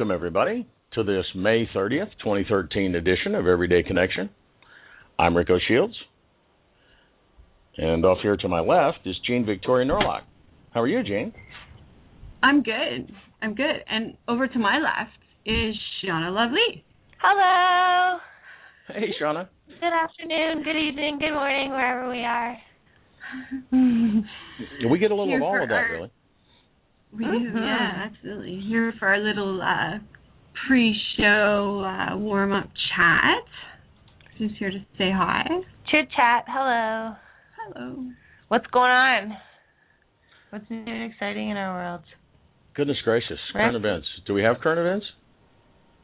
Welcome, everybody, to this May 30th, 2013 edition of Everyday Connection. I'm Rico Shields. And off here to my left is Jean Victoria Norlock. How are you, Jean? I'm good. I'm good. And over to my left is Shauna Lovely. Hello. Hey, Shauna. Good afternoon, good evening, good morning, wherever we are. We get a little Here of all of that, our- really. We do, yeah, absolutely. Here for our little uh, pre-show uh, warm-up chat. Just here to say hi. Chit chat. Hello. Hello. What's going on? What's new and exciting in our world? Goodness gracious. Current events. Do we have current events?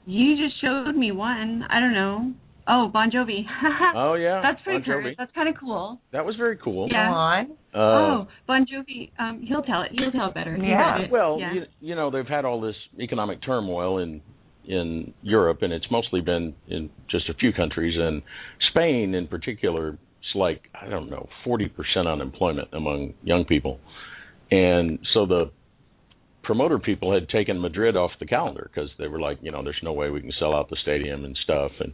You just showed me one. I don't know. Oh, Bon Jovi. Oh, yeah. That's pretty Bon Jovi. That's kind of cool. That was very cool. Yeah. Go on. Uh, oh, Bon Jovi. Um, he'll tell it. He'll tell it better. Yeah. it. Well, yeah. you, you know, they've had all this economic turmoil in in Europe, and it's mostly been in just a few countries, and Spain in particular. It's like I don't know, forty percent unemployment among young people, and so the promoter people had taken Madrid off the calendar because they were like, you know, there's no way we can sell out the stadium and stuff, and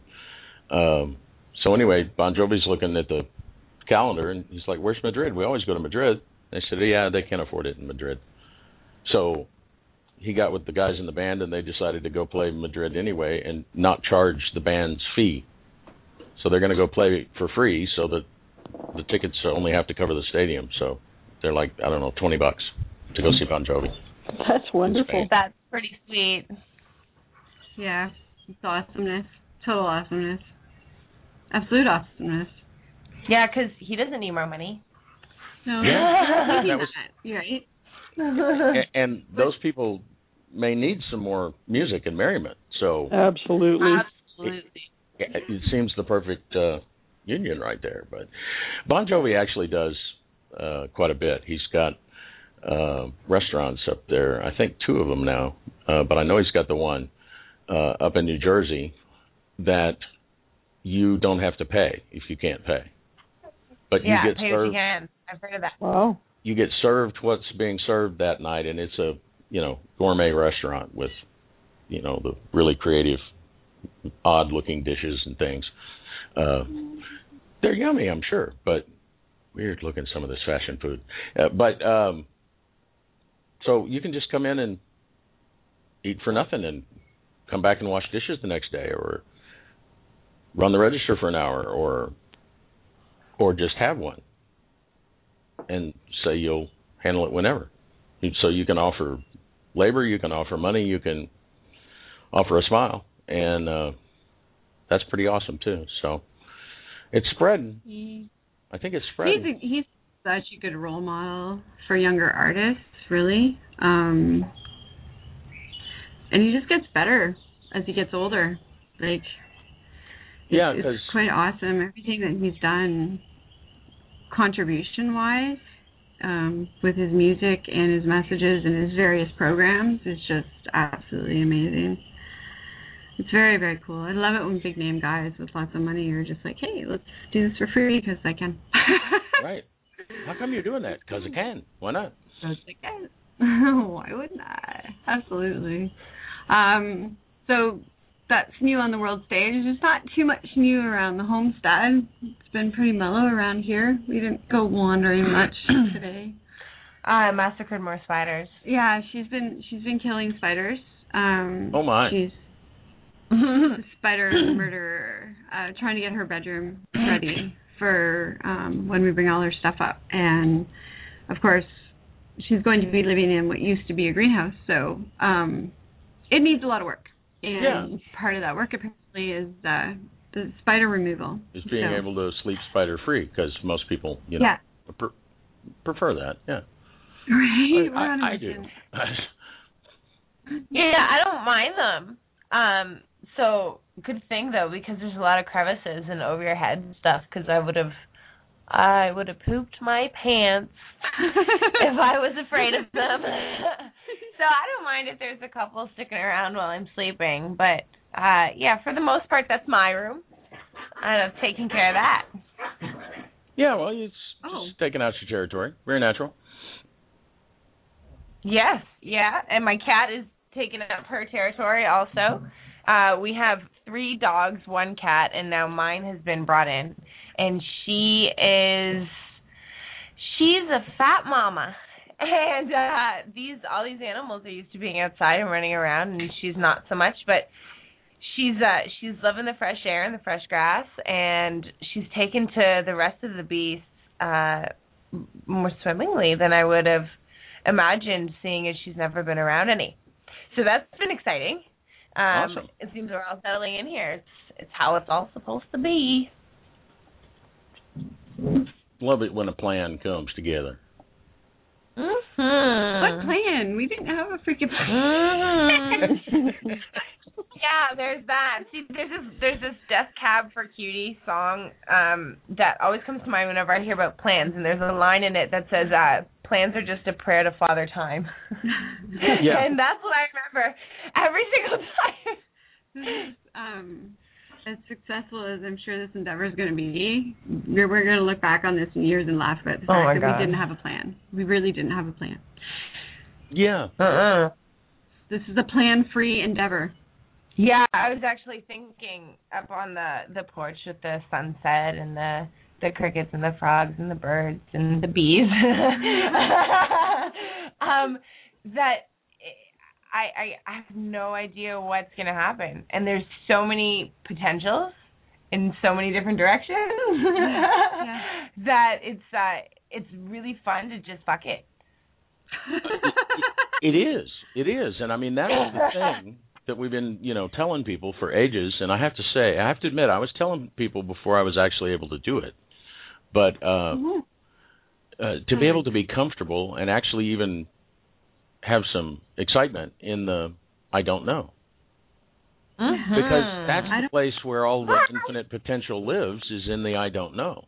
um, so anyway, Bon Jovi's looking at the calendar, and he's like, "Where's Madrid? We always go to Madrid." They said, "Yeah, they can't afford it in Madrid." So he got with the guys in the band, and they decided to go play Madrid anyway, and not charge the band's fee. So they're going to go play for free, so that the tickets only have to cover the stadium. So they're like, I don't know, twenty bucks to go see Bon Jovi. That's wonderful. That's pretty sweet. Yeah, it's awesomeness. Total awesomeness. Absolute awesomeness. Yeah, 'cause he doesn't need more money. No, Yeah. maybe That was- not. You're right. and, and those people may need some more music and merriment. So Absolutely. Absolutely. it it seems the perfect uh, union right there. But Bon Jovi actually does uh, quite a bit. He's got uh, restaurants up there. I think two of them now, uh, but I know he's got the one uh, up in New Jersey that you don't have to pay if you can't pay. But yeah, you get pay what you served can. I've heard of that. Wow. you get served what's being served that night and it's a you know gourmet restaurant with you know the really creative odd looking dishes and things uh they're yummy i'm sure but weird looking some of this fashion food uh, but um so you can just come in and eat for nothing and come back and wash dishes the next day or run the register for an hour or or just have one and say you'll handle it whenever. So you can offer labor, you can offer money, you can offer a smile, and uh, that's pretty awesome too. So it's spreading. I think it's he's spreading. a, he's such a good role model for younger artists, really. Um, and he just gets better as he gets older. Like, Yeah, it's quite awesome. Everything that he's done, contribution wise, um, with his music and his messages and his various programs is just absolutely amazing. It's very, very cool. I love it when big name guys with lots of money are just like, hey, let's do this for free because I can. right. How come you're doing that? Because I can. Why not? Because I can. Why wouldn't I? Absolutely. Um, so that's new on the world stage. There's not too much new around the homestead. It's been pretty mellow around here. We didn't go wandering much today. I massacred more spiders. Yeah, she's been she's been killing spiders. Um Oh, my. She's spider murderer, uh, trying to get her bedroom ready for um when we bring all her stuff up. And of course, she's going to be living in what used to be a greenhouse, so um it needs a lot of work. And Yeah. part of that work apparently is uh the spider removal. Is being So- able to sleep spider free because most people, you know, Yeah. pre- prefer that. Yeah. Right? I, We're on a I, I do. Yeah, I don't mind them. Um, so good thing though because there's a lot of crevices and over your head and stuff. Because I would have, I would have pooped my pants if I was afraid of them. so I don't mind if there's a couple sticking around while I'm sleeping. But uh, yeah, for the most part, that's my room. And I've taken care of that. yeah, well, it's Oh. just taking out your territory. Very natural. Yes, yeah, and my cat is taking up her territory also. Uh we have three dogs, one cat, and now mine has been brought in. And she is she's a fat mama. And uh these all these animals are used to being outside and running around and she's not so much, but she's uh she's loving the fresh air and the fresh grass and she's taken to the rest of the beasts uh more swimmingly than I would have imagined seeing as she's never been around any. So that's been exciting. Um Awesome. it seems we're all settling in here. It's it's how it's all supposed to be. Love it when a plan comes together. Mm-hmm. What plan? We didn't have a freaking plan. Mm-hmm. yeah, there's that. See, there's this there's this Death Cab for Cutie song um that always comes to mind whenever I hear about plans, and there's a line in it that says, uh, "Plans are just a prayer to Father Time." Yeah. and that's what I remember every single time. This um, as successful as I'm sure this endeavor is going to be, we're, we're going to look back on this in years and laugh about the Oh fact my that God. we didn't have a plan. We really didn't have a plan. Yeah. Uh-uh. This is a plan-free endeavor. Yeah, I was actually thinking up on the the porch with the sunset and the the crickets and the frogs and the birds and the bees. um that I, I I have no idea what's going to happen and there's so many potentials in so many different directions Yeah. that it's uh it's really fun to just fuck it. It is. It is. And I mean that's the thing that we've been, you know, telling people for ages and I have to say, I have to admit I was telling people before I was actually able to do it. But uh uh to be able to be comfortable and actually even have some excitement in the I don't know. Uh-huh. Because that's the place where all the infinite potential lives is in the I don't know.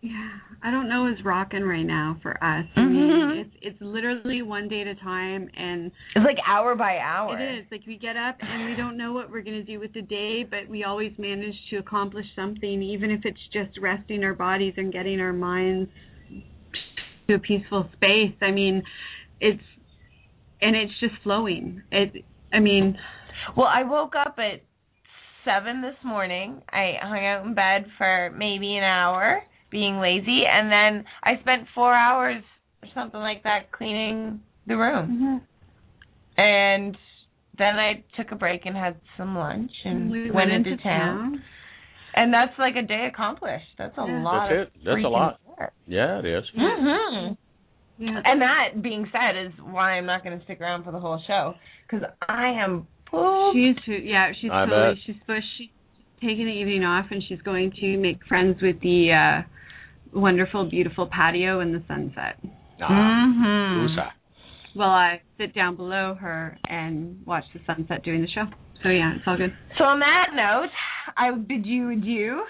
Yeah, I don't know is rocking right now for us. I mean, mm-hmm. it's it's literally one day at a time, and It's like hour by hour. it is like we get up and we don't know what we're going to do with the day, but we always manage to accomplish something, even if it's just resting our bodies and getting our minds to a peaceful space. I mean, it's and it's just flowing. It. I mean, Well, I woke up at seven this morning. I hung out in bed for maybe an hour, being lazy, and then I spent four hours or something like that cleaning the room. And then I took a break and had some lunch and we went, into town. And that's like a day accomplished. That's a Yeah. lot That's it. That's a lot. work. Yeah, it is. hmm Yeah. And that being said is why I'm not going to stick around for the whole show because I am pooped. She's too, yeah, she's I totally bet. she's supposed she's taking the evening off and she's going to make friends with the uh wonderful, beautiful patio and the sunset. Ah, Mm-hmm. USA. While I sit down below her and watch the sunset during the show. So yeah, it's all good. So on that note, I bid you adieu.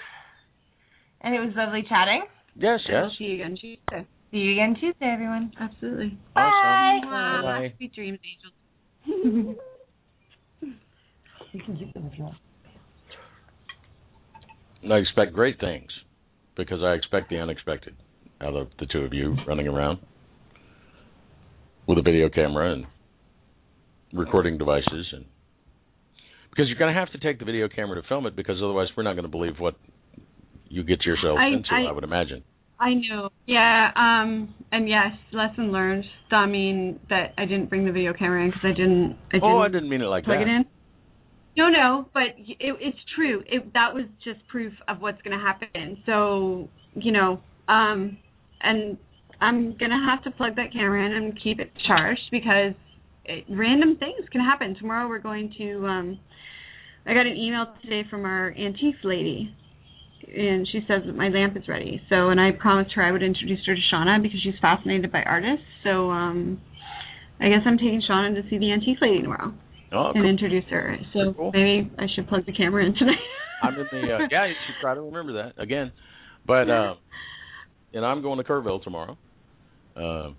And it was lovely chatting. Yes, yes. See you again Tuesday. See you again Tuesday, everyone. Absolutely. Bye. Awesome. Bye. Sweet dreams, angels. You can keep them if you want. I expect great things because I expect the unexpected out of the two of you running around with a video camera and recording devices and because you're going to have to take the video camera to film it because otherwise we're not going to believe what you get yourself I- into, I- I would imagine. I know. Yeah. Um. And yes, lesson learned. I mean that I didn't bring the video camera in because I didn't. I didn't oh, I didn't mean it like plug that. it in. No, no, but it, it's true. It, that was just proof of what's going to happen. So, you know, um, and I'm going to have to plug that camera in and keep it charged because it, random things can happen. Tomorrow we're going to. Um, I got an email today from our antiques lady, and she says that my lamp is ready. So, and I promised her I would introduce her to Shauna because she's fascinated by artists. So, um, I guess I'm taking Shauna to see the antique lady tomorrow Oh, and cool. introduce her. So Cool. maybe I should plug the camera in tonight. I'm in the uh, yeah. You should try to remember that again. But uh, and I'm going to Kerrville tomorrow. Um,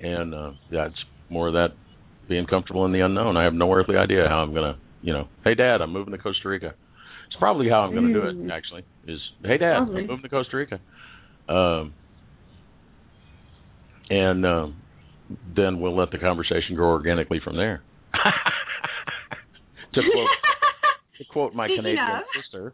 and uh, yeah, it's more of that being comfortable in the unknown. I have no earthly idea how I'm gonna, you know, hey Dad, I'm moving to Costa Rica. It's probably how I'm gonna do it. Mm. Actually, is hey Dad, Lovely. I'm moving to Costa Rica. Um, and um, then we'll let the conversation grow organically from there. to quote to quote my Speaking Canadian of. sister.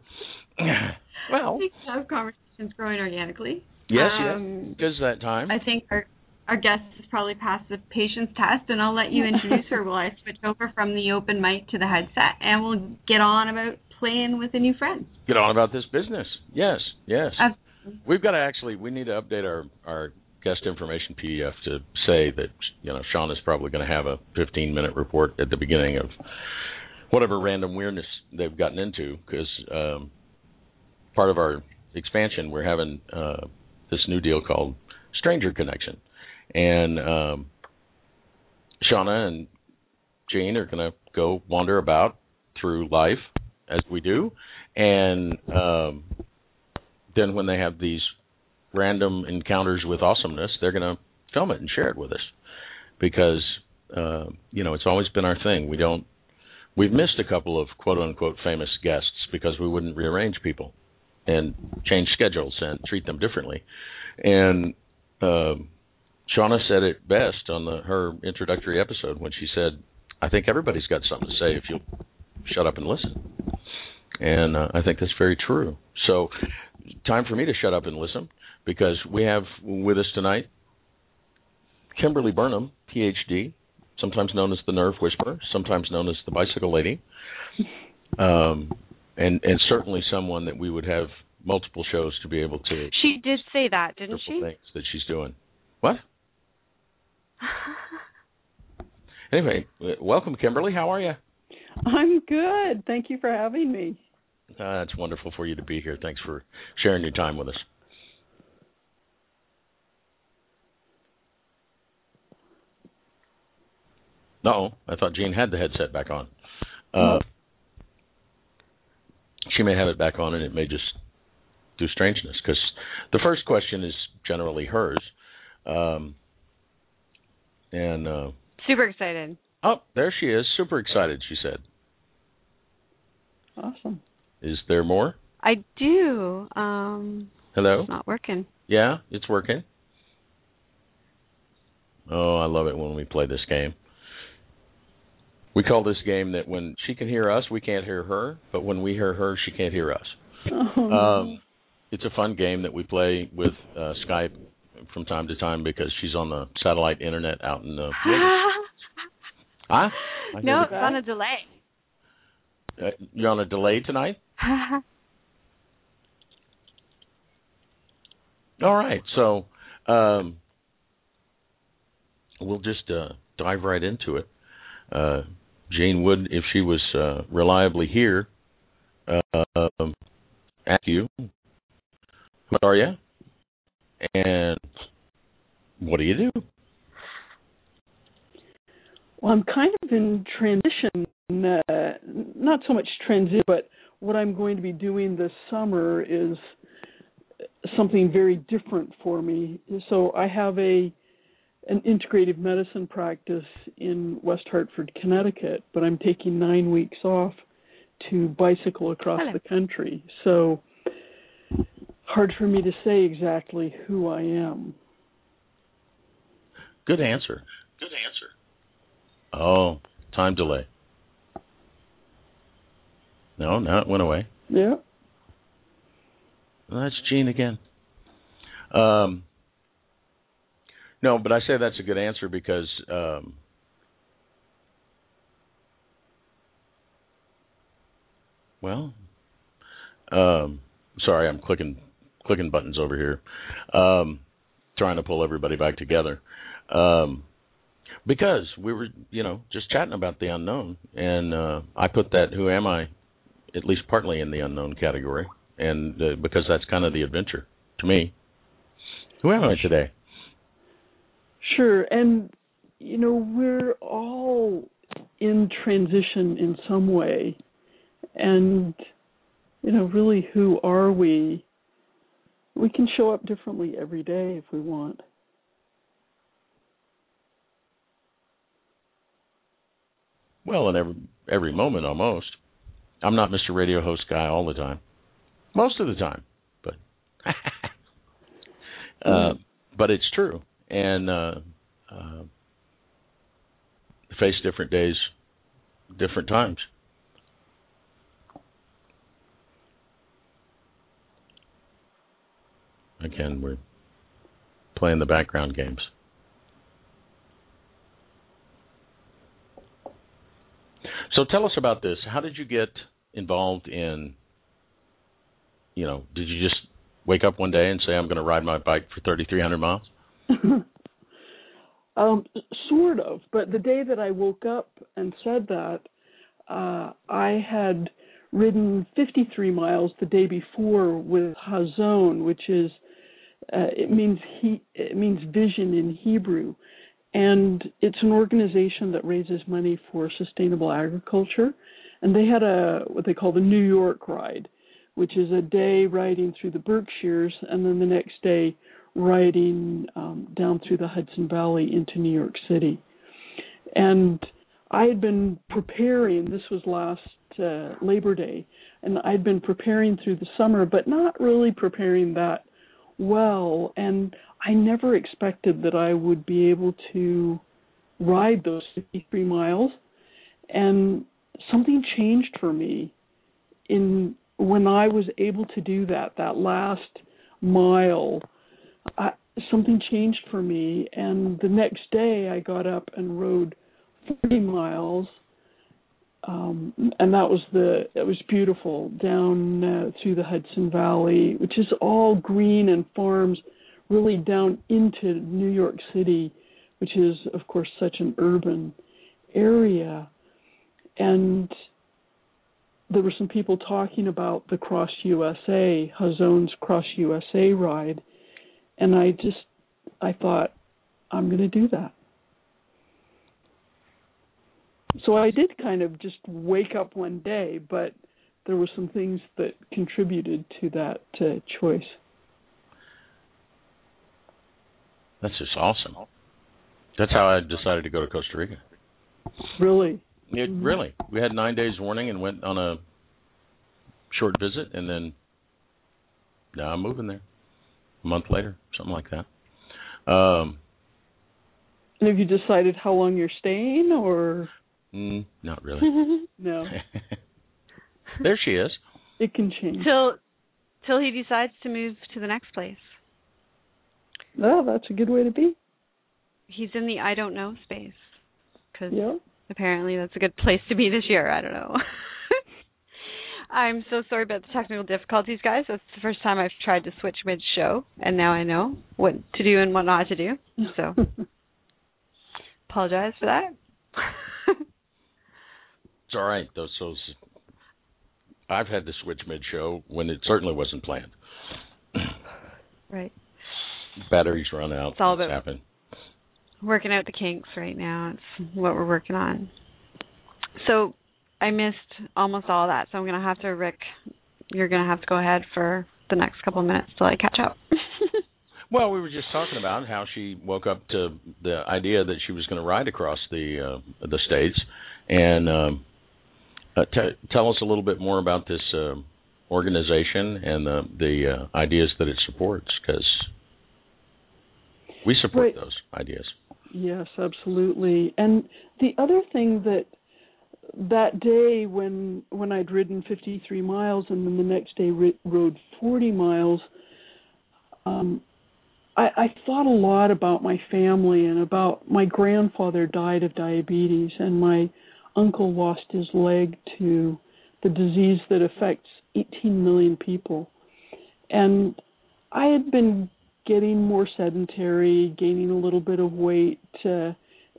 well, Speaking of conversations growing organically, yes, um, yes. Because that time. I think our our guest has probably passed the patience test, and I'll let you introduce her while I switch over from the open mic to the headset, and we'll get on about playing with a new friend. Get on about this business. Yes, yes. Absolutely. We've got to actually. We need to update our our guest information PDF to say that you know Sean is probably going to have a 15 minute report at the beginning of whatever random weirdness they've gotten into because um, part of our expansion we're having uh, this new deal called Stranger Connection, and um, Shauna and Jane are going to go wander about through life as we do, and um, then when they have these random encounters with awesomeness, they're going to film it and share it with us because uh, you know it's always been our thing. We don't. We've missed a couple of quote unquote famous guests because we wouldn't rearrange people and change schedules and treat them differently. And um Shauna said it best on the, her introductory episode when she said, "I think everybody's got something to say if you'll shut up and listen." And uh, I think that's very true. So, time for me to shut up and listen because we have with us tonight Kimberly Burnham, PhD, sometimes known as the Nerve Whisperer, sometimes known as the Bicycle Lady, um, and and certainly someone that we would have multiple shows to be able to She did say that, didn't she? things that she's doing. What? Anyway, welcome, Kimberly. How are you? I'm good. Thank you for having me. Uh, it's wonderful for you to be here. Thanks for sharing your time with us. No, I thought Jean had the headset back on. Uh, she may have it back on, and it may just do strangeness. Because the first question is generally hers, um, and uh, Super excited. Oh, there she is, super excited. She said, Awesome. "Is there more?" I do. Um Hello. it's not working. Yeah, it's working. Oh, I love it when we play this game. We call this game that when she can hear us, we can't hear her, but when we hear her, she can't hear us. Oh, Um, it's a fun game that we play with uh, Skype from time to time because she's on the satellite internet out in the. Huh? I no, it's on a delay. Uh, you're on a delay tonight. All right, so um, we'll just uh, dive right into it. Uh, Jane would, if she was uh, reliably here, uh, um, ask you, "What are you?" and "What do you do?" Well, I'm kind of in transition. Uh, not so much transition, but what I'm going to be doing this summer is something very different for me. So I have a an integrative medicine practice in West Hartford, Connecticut, but I'm taking nine weeks off to bicycle across Hello. the country. So hard for me to say exactly who I am. Good answer. Good answer. Oh, time delay. No, now it went away. Yeah. That's Jean again. Um, no, but I say that's a good answer because um, well, um, sorry, I'm clicking clicking buttons over here, um, trying to pull everybody back together. Um, because we were, you know, just chatting about the unknown, and uh, I put that "Who am I?" at least partly in the unknown category, and uh, because that's kind of the adventure to me. Who am I today? Sure, and you know we're all in transition in some way, and you know really who are we? We can show up differently every day if we want. Well, in every every moment almost. I'm not Mr. Radio host guy all the time. Most of the time, but uh, but it's true. And uh, uh, face different days, different times. Again, we're playing the background games. So tell us about this. How did you get involved in you know, did you just wake up one day and say I'm going to ride my bike for 3300 miles? um sort of, but the day that I woke up and said that, uh I had ridden 53 miles the day before with Hazon, which is uh, it means he it means vision in Hebrew, and it's an organization that raises money for sustainable agriculture. And they had a what they call the New York ride, which is a day riding through the Berkshires, and then the next day riding um, down through the Hudson Valley into New York City. And I had been preparing. This was last uh, Labor Day, and I'd been preparing through the summer, but not really preparing that well. And I never expected that I would be able to ride those 53 miles. And something changed for me in when I was able to do that, that last mile. I, something changed for me, and the next day I got up and rode 40 miles. Um, and that was the it was beautiful down uh, through the Hudson Valley, which is all green and farms really down into New York City, which is, of course, such an urban area. And there were some people talking about the Cross USA, Hazon's Cross USA ride, and I just, I thought, I'm going to do that. So I did kind of just wake up one day, but there were some things that contributed to that uh, choice. That's just awesome. That's how I decided to go to Costa Rica. Really? It. Really, we had nine days warning and went on a short visit, and then now I'm moving there. A month later, something like that. Um, And have you decided how long you're staying, or mm, not really. no? there she is. It can change. till till he decides to move to the next place. Oh, that's a good way to be. He's in the I don't know space because Yeah. apparently that's a good place to be this year. I don't know. I'm so sorry about the technical difficulties, guys. That's the first time I've tried to switch mid show, and now I know what to do and what not to do. So apologize for that. All right. Those, those I've had to switch mid-show when it certainly wasn't planned. right. Batteries run out. It's all about- happen. working out the kinks right now. It's what we're working on. So I missed almost all that. So I'm gonna have to Rick. You're gonna have to go ahead for the next couple of minutes till I catch up. Well, we were just talking about how she woke up to the idea that she was going to ride across the uh, the states, and um, t- tell us a little bit more about this uh, organization and the the uh, ideas that it supports, because we support Right. those ideas. Yes, absolutely. And the other thing that that day when when I'd ridden 53 miles and then the next day ri- rode 40 miles, um, I, I thought a lot about my family and about my grandfather died of diabetes and my uncle lost his leg to the disease that affects 18 million people. And I had been getting more sedentary, gaining a little bit of weight uh,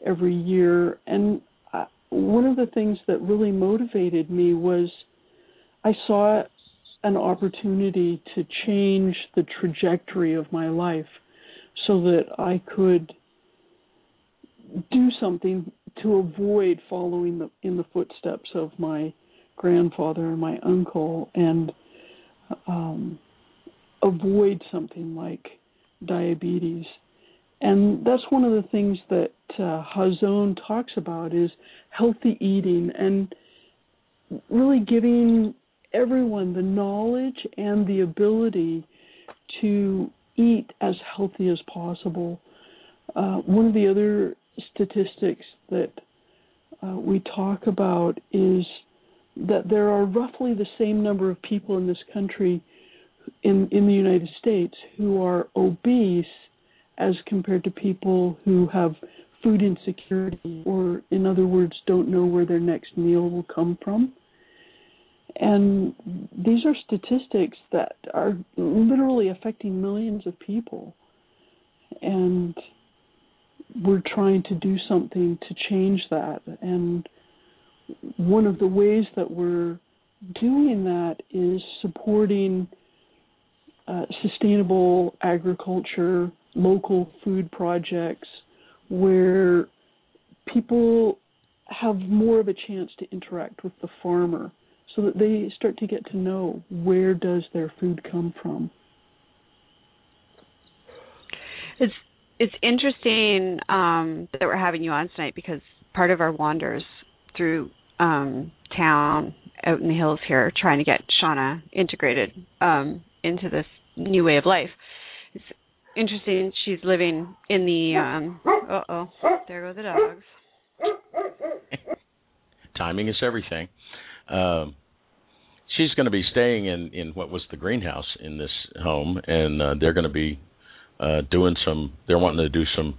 every year. And I, one of the things that really motivated me was I saw an opportunity to change the trajectory of my life so that I could do something to avoid following the, in the footsteps of my grandfather and my uncle and um, avoid something like diabetes. And that's one of the things that uh, talks about is healthy eating and really giving everyone the knowledge and the ability to eat as healthy as possible. Uh, one of the other statistics that uh, we talk about is that there are roughly the same number of people in this country, in in the United States, who are obese as compared to people who have food insecurity, or in other words, don't know where their next meal will come from. And these are statistics that are literally affecting millions of people. And we're trying to do something to change that. And one of the ways that we're doing that is supporting uh, sustainable agriculture, local food projects, where people have more of a chance to interact with the farmer so that they start to get to know where does their food come from. It's it's interesting um, that we're having you on tonight because part of our wanders through um, town out in the hills here, trying to get Shauna integrated um, into this new way of life. It's interesting. She's living in the. Um, uh oh, there go the dogs. Timing is everything. Um, she's going to be staying in in what was the greenhouse in this home, and uh, they're going to be uh, doing some. They're wanting to do some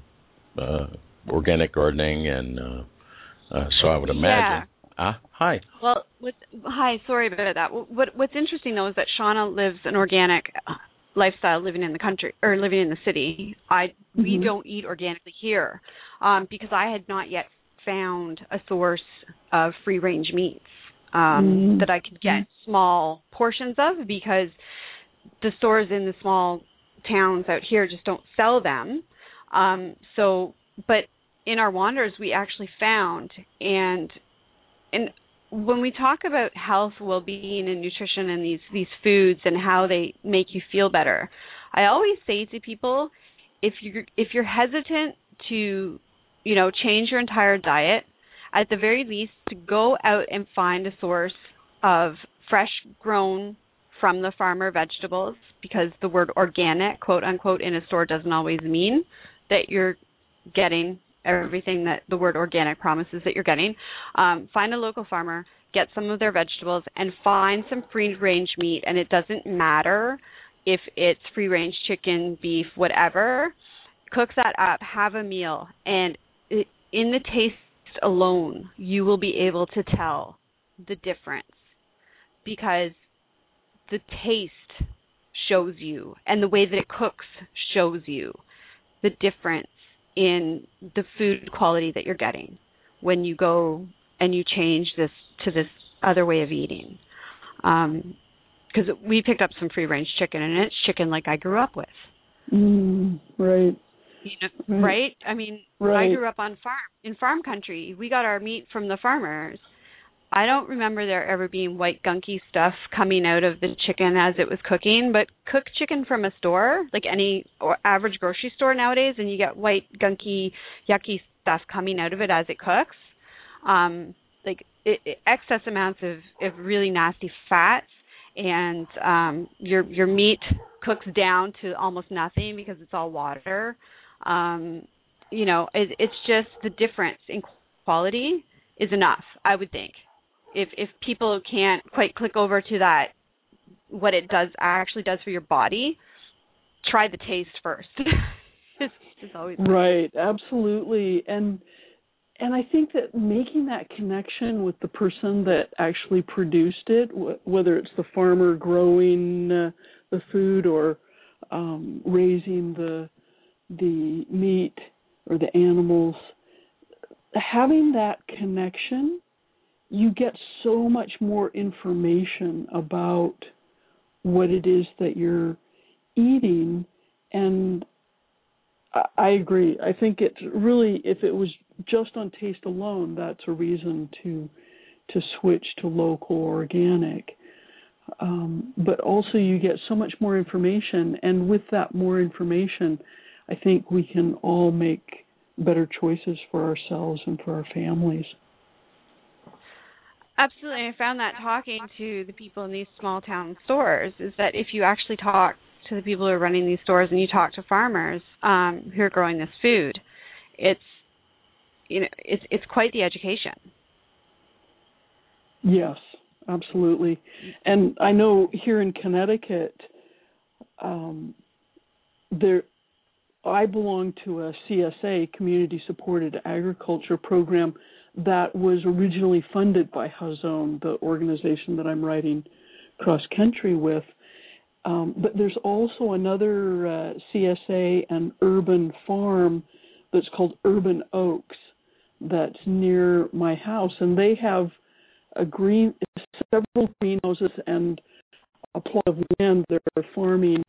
uh, organic gardening, and uh, uh, so I would imagine. Yeah. Ah, hi. Well, with, hi. Sorry about that. What What's interesting though is that Shauna lives an organic uh, lifestyle, living in the country or living in the city. I mm-hmm. we don't eat organically here um, because I had not yet found a source of free range meats um, mm-hmm. that I could get mm-hmm. small portions of because the stores in the small towns out here just don't sell them. Um, so, but in our wanders, we actually found and and when we talk about health, well-being, and nutrition, and these these foods and how they make you feel better, I always say to people, if you're if you're hesitant to, you know, change your entire diet, at the very least, to go out and find a source of fresh grown from the farmer vegetables because the word organic, quote unquote, in a store doesn't always mean that you're getting everything that the word organic promises that you're getting. Um, find a local farmer, get some of their vegetables, and find some free range meat. And it doesn't matter if it's free range chicken, beef, whatever. Cook that up, have a meal, and in the taste alone, you will be able to tell the difference because the taste shows you and the way that it cooks shows you the difference in the food quality that you're getting when you go and you change this to this other way of eating. Because um, we picked up some free range chicken, and it's chicken like I grew up with. Mm, right. You know, right. right. I mean, right. I grew up on farm in farm country. We got our meat from the farmers, I don't remember there ever being white gunky stuff coming out of the chicken as it was cooking, but cooked chicken from a store, like any average grocery store nowadays, and you get white gunky yucky stuff coming out of it as it cooks. Um like it, it, excess amounts of, of really nasty fats and um your your meat cooks down to almost nothing because it's all water. Um you know, it, it's just the difference in quality is enough, I would think if if people can't quite click over to that what it does actually does for your body try the taste first. it's, it's always right, absolutely, and and I think that making that connection with the person that actually produced it, whether it's the farmer growing uh, the food or um, raising the the meat or the animals, having that connection, you get so much more information about what it is that you're eating and I agree. I think it's really if it was just on taste alone, that's a reason to to switch to local organic. Um, but also, you get so much more information, and with that more information, I think we can all make better choices for ourselves and for our families. Absolutely. I found that talking to the people in these small town stores is that if you actually talk to the people who are running these stores and you talk to farmers um, who are growing this food, it's you know it's it's quite the education. Yes, absolutely. And I know here in Connecticut, um, there I belong to a CSA, Community Supported Agriculture Program, that was originally funded by Hazon, the organization that I'm writing cross country with. Um, but there's also another uh, CSA and urban farm that's called Urban Oaks that's near my house, and they have a green several greenhouses and a plot of land they're farming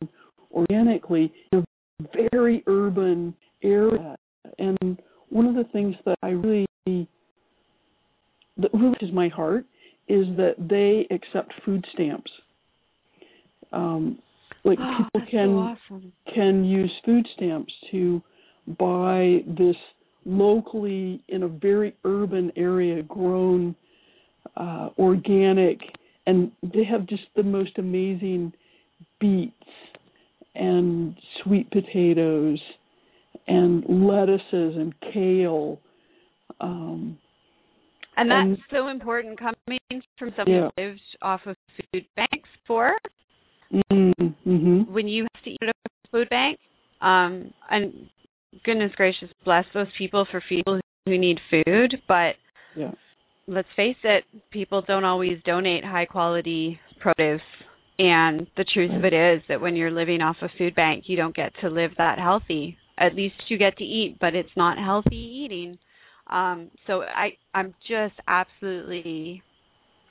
organically in a very urban area. And one of the things that I really really touches my heart is that they accept food stamps. Um, like oh, people can so awesome. can use food stamps to buy this locally in a very urban area grown uh, organic, and they have just the most amazing beets and sweet potatoes and lettuces and kale. Um, and that's and, so important coming from someone yeah. who lives off of food banks for mm-hmm. when you have to eat at a food bank. Um, and goodness gracious, bless those people for people who need food. But yeah. let's face it, people don't always donate high quality produce. And the truth of it is that when you're living off a food bank, you don't get to live that healthy. At least you get to eat, but it's not healthy eating. Um, so I, I'm just absolutely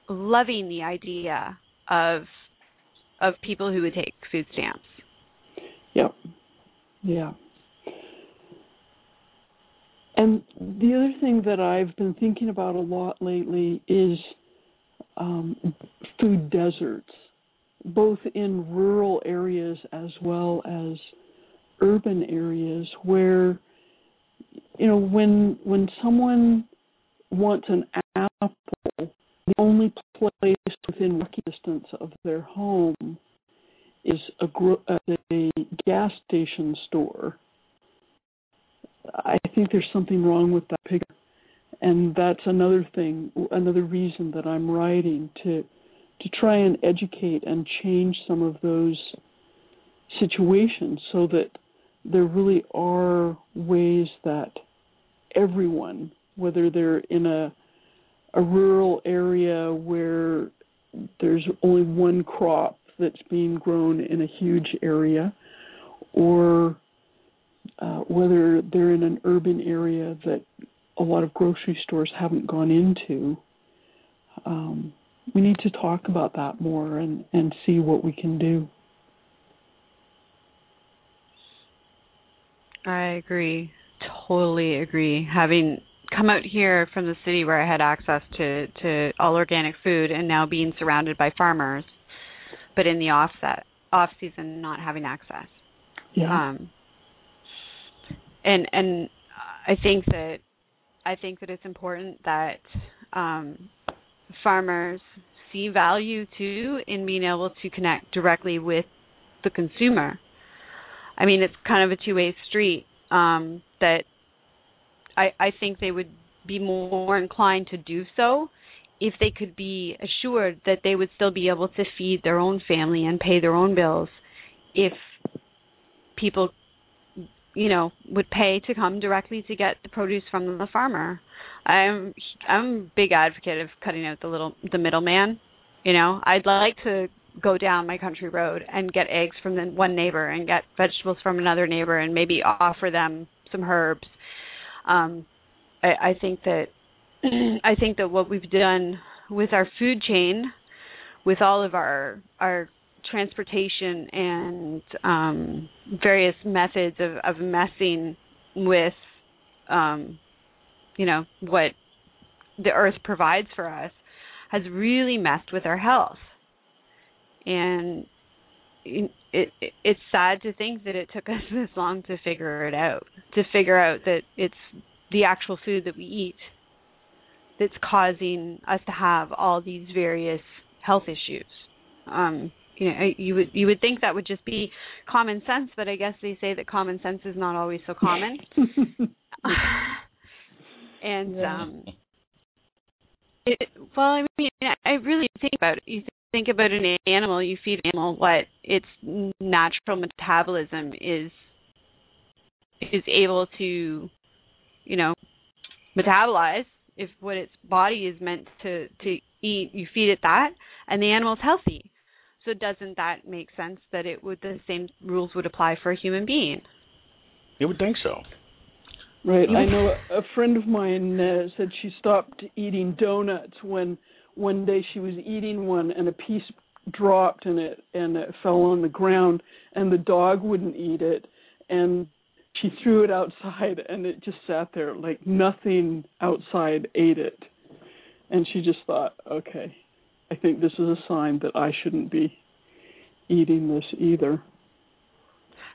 loving the idea of of people who would take food stamps. Yep. Yeah. And the other thing that I've been thinking about a lot lately is um, food deserts, both in rural areas as well as urban areas, where you know when when someone wants an apple, the only place within walking distance of their home is a, uh, a gas station store I think there's something wrong with that picture. And that's another thing, another reason that I'm writing to to try and educate and change some of those situations so that there really are ways that everyone, whether they're in a a rural area where there's only one crop that's being grown in a huge area, or uh, whether they're in an urban area that a lot of grocery stores haven't gone into. Um, we need to talk about that more and, and see what we can do. I agree. Totally agree. Having come out here from the city where I had access to, to all organic food and now being surrounded by farmers, but in the offset off season not having access. Yeah. Um, and and I think that I think that it's important that um, farmers see value too in being able to connect directly with the consumer. I mean, it's kind of a two-way street. Um, that I I think they would be more inclined to do so if they could be assured that they would still be able to feed their own family and pay their own bills if people you know would pay to come directly to get the produce from the farmer i'm i'm a big advocate of cutting out the little the middleman you know i'd like to go down my country road and get eggs from the one neighbor and get vegetables from another neighbor and maybe offer them some herbs um i i think that i think that what we've done with our food chain with all of our our transportation and um, various methods of, of messing with, um, you know, what the earth provides for us has really messed with our health. And it, it it's sad to think that it took us this long to figure it out, to figure out that it's the actual food that we eat that's causing us to have all these various health issues. Um, you know you would you would think that would just be common sense but i guess they say that common sense is not always so common and yeah. um it well i mean i really think about it you think about an animal you feed an animal what its natural metabolism is is able to you know metabolize if what its body is meant to to eat you feed it that and the animal's healthy so doesn't that make sense that it would the same rules would apply for a human being? You would think so. Right. I know a friend of mine uh, said she stopped eating donuts when one day she was eating one and a piece dropped and it and it fell on the ground and the dog wouldn't eat it and she threw it outside and it just sat there like nothing outside ate it. And she just thought, okay, I think this is a sign that I shouldn't be eating this either.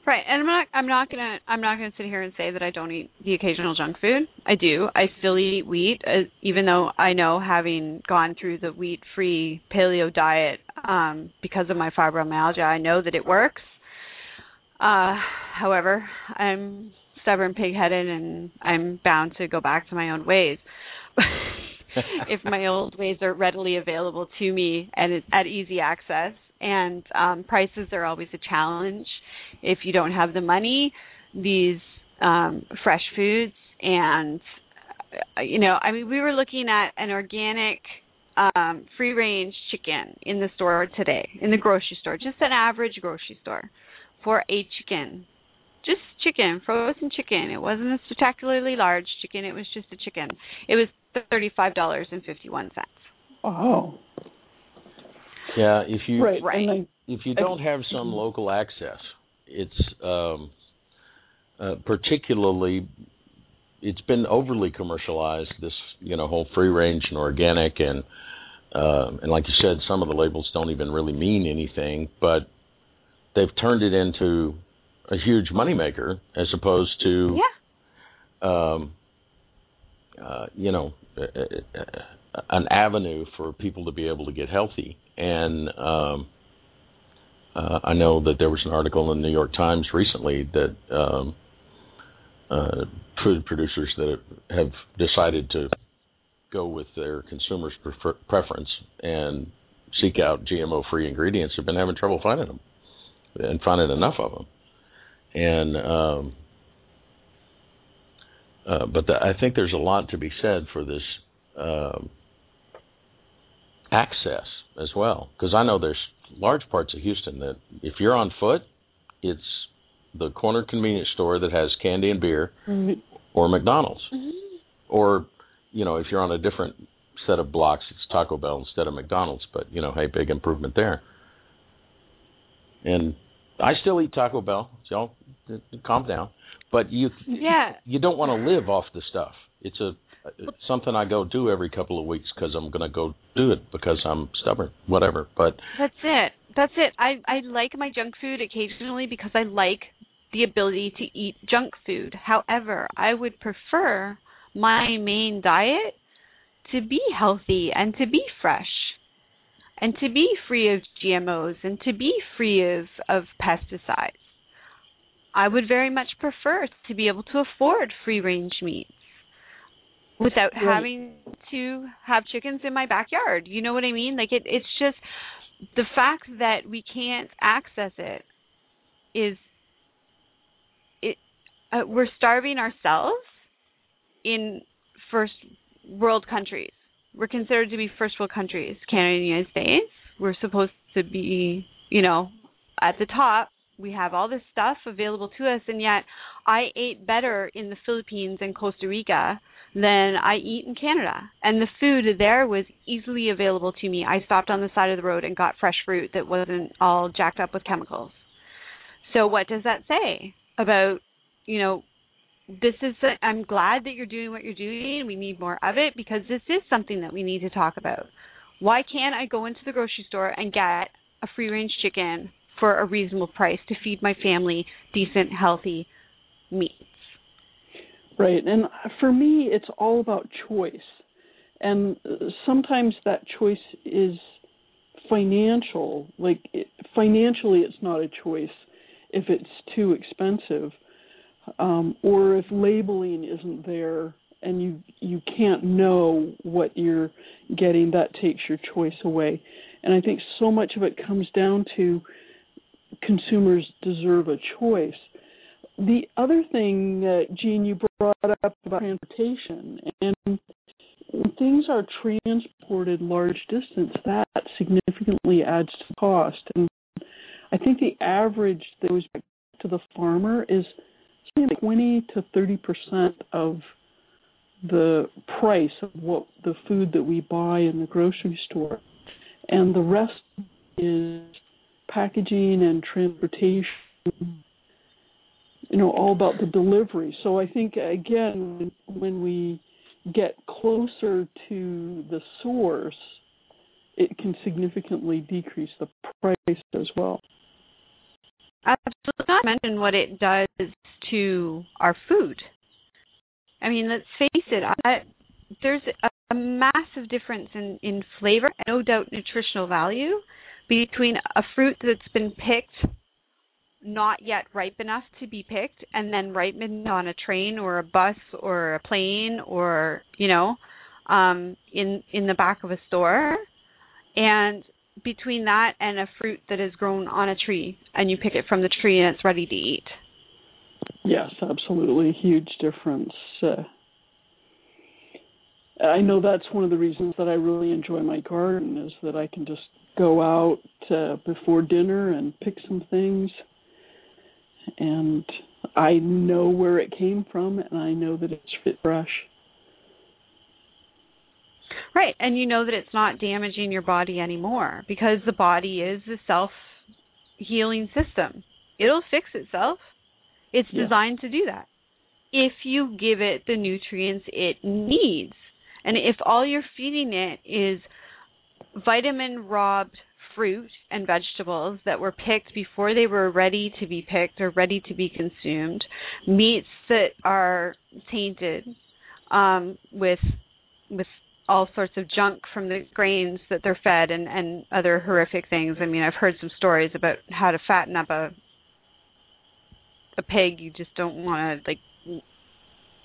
Right, and I'm not I'm not gonna I'm not gonna sit here and say that I don't eat the occasional junk food. I do. I still eat wheat, uh, even though I know having gone through the wheat-free paleo diet um, because of my fibromyalgia, I know that it works. Uh, however, I'm stubborn, pig-headed, and I'm bound to go back to my own ways. if my old ways are readily available to me and at easy access. And um, prices are always a challenge. If you don't have the money, these um, fresh foods and uh, you know, I mean, we were looking at an organic um, free range chicken in the store today, in the grocery store, just an average grocery store for a chicken just chicken, frozen chicken. It wasn't a spectacularly large chicken. It was just a chicken. It was thirty-five dollars and fifty-one cents. Oh. Yeah, if you right, right. if you don't have some local access, it's um, uh, particularly it's been overly commercialized. This you know whole free range and organic and uh, and like you said, some of the labels don't even really mean anything, but they've turned it into a huge moneymaker as opposed to yeah. um, uh, you know an avenue for people to be able to get healthy and um, uh, I know that there was an article in the New York Times recently that um, uh, food producers that have decided to go with their consumers' prefer- preference and seek out GMO-free ingredients have been having trouble finding them and finding enough of them and um, uh, but the, I think there's a lot to be said for this um, access as well, because I know there's large parts of Houston that if you're on foot, it's the corner convenience store that has candy and beer, mm-hmm. or McDonald's, mm-hmm. or you know if you're on a different set of blocks, it's Taco Bell instead of McDonald's. But you know, hey, big improvement there. And I still eat Taco Bell, so calm down. But you yeah. you don't want to live off the stuff. It's a it's something I go do every couple of weeks because I'm going to go do it because I'm stubborn, whatever. But that's it. That's it. I I like my junk food occasionally because I like the ability to eat junk food. However, I would prefer my main diet to be healthy and to be fresh and to be free of GMOs and to be free of, of pesticides. I would very much prefer to be able to afford free range meats without right. having to have chickens in my backyard. You know what I mean? Like it it's just the fact that we can't access it is uh, we're starving ourselves in first world countries. We're considered to be first world countries, Canada and the United States. We're supposed to be, you know, at the top. We have all this stuff available to us, and yet I ate better in the Philippines and Costa Rica than I eat in Canada. And the food there was easily available to me. I stopped on the side of the road and got fresh fruit that wasn't all jacked up with chemicals. So what does that say about, you know, this is I'm glad that you're doing what you're doing. We need more of it because this is something that we need to talk about. Why can't I go into the grocery store and get a free range chicken for a reasonable price to feed my family decent, healthy meats? Right. And for me, it's all about choice. And sometimes that choice is financial. Like, it, financially, it's not a choice if it's too expensive um, or if labeling isn't there and you you can't know what you're getting that takes your choice away and i think so much of it comes down to consumers deserve a choice the other thing Jean you brought up about transportation and when things are transported large distance that significantly adds to cost and i think the average that goes back to the farmer is 20 to 30 percent of the price of what the food that we buy in the grocery store, and the rest is packaging and transportation. You know, all about the delivery. So I think again, when we get closer to the source, it can significantly decrease the price as well. Absolutely not mention what it does to our food. I mean, let's face it, I, there's a, a massive difference in, in flavor, no doubt nutritional value, between a fruit that's been picked not yet ripe enough to be picked and then ripened on a train or a bus or a plane or you know um in in the back of a store and between that and a fruit that is grown on a tree and you pick it from the tree and it's ready to eat. Yes, absolutely. Huge difference. Uh, I know that's one of the reasons that I really enjoy my garden is that I can just go out uh, before dinner and pick some things and I know where it came from and I know that it's fit fresh. Right, and you know that it's not damaging your body anymore because the body is a self healing system. It'll fix itself. It's yeah. designed to do that. If you give it the nutrients it needs. And if all you're feeding it is vitamin robbed fruit and vegetables that were picked before they were ready to be picked or ready to be consumed, meats that are tainted um, with with all sorts of junk from the grains that they're fed and and other horrific things. I mean, I've heard some stories about how to fatten up a a pig. You just don't want to like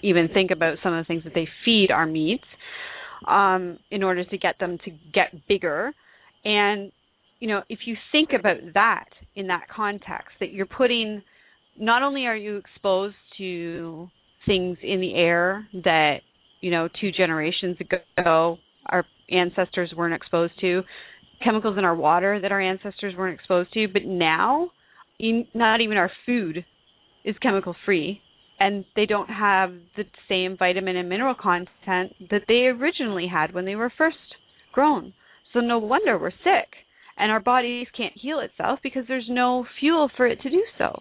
even think about some of the things that they feed our meats um in order to get them to get bigger and you know if you think about that in that context that you're putting not only are you exposed to things in the air that you know, two generations ago our ancestors weren't exposed to, chemicals in our water that our ancestors weren't exposed to, but now in, not even our food is chemical free and they don't have the same vitamin and mineral content that they originally had when they were first grown. So no wonder we're sick and our bodies can't heal itself because there's no fuel for it to do so.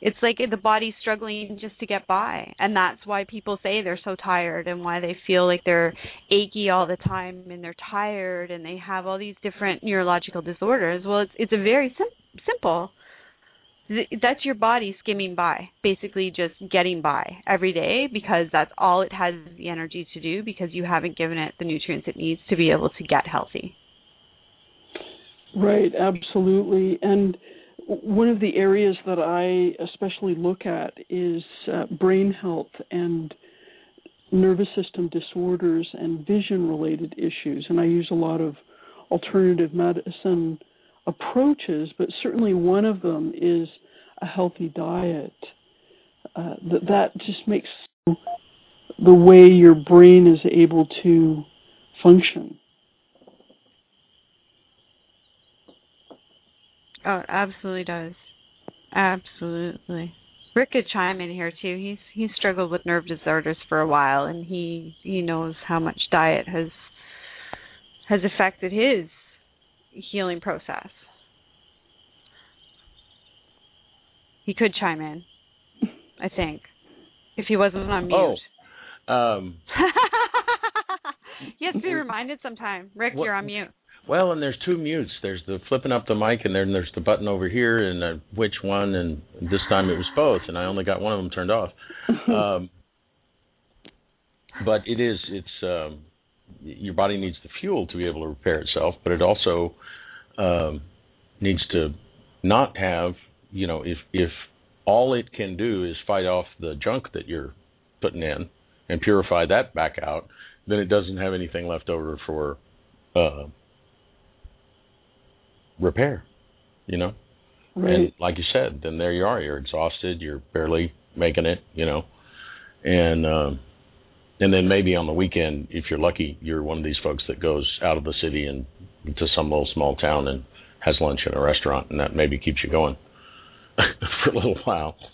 It's like the body's struggling just to get by and that's why people say they're so tired and why they feel like they're achy all the time and they're tired and they have all these different neurological disorders. Well it's it's a very sim- simple. That's your body skimming by basically just getting by every day because that's all it has the energy to do because you haven't given it the nutrients it needs to be able to get healthy right absolutely and one of the areas that I especially look at is uh, brain health and nervous system disorders and vision related issues. And I use a lot of alternative medicine approaches, but certainly one of them is a healthy diet. uh, that that just makes the way your brain is able to function. Oh, it absolutely does. Absolutely. Rick could chime in here too. He's he's struggled with nerve disorders for a while, and he he knows how much diet has has affected his healing process. He could chime in, I think, if he wasn't on mute. Oh, um, you have to be reminded sometime. Rick, What- you're on mute. Well, and there's two mutes. There's the flipping up the mic, and then there's the button over here, and uh, which one? And this time it was both, and I only got one of them turned off. Um, but it is it's um, your body needs the fuel to be able to repair itself, but it also um, needs to not have you know if if all it can do is fight off the junk that you're putting in and purify that back out, then it doesn't have anything left over for uh, repair. You know, right. and like you said, then there you are. You're exhausted. You're barely making it. You know, and um, and then maybe on the weekend, if you're lucky, you're one of these folks that goes out of the city and to some little small town and has lunch in a restaurant, and that maybe keeps you going for a little while.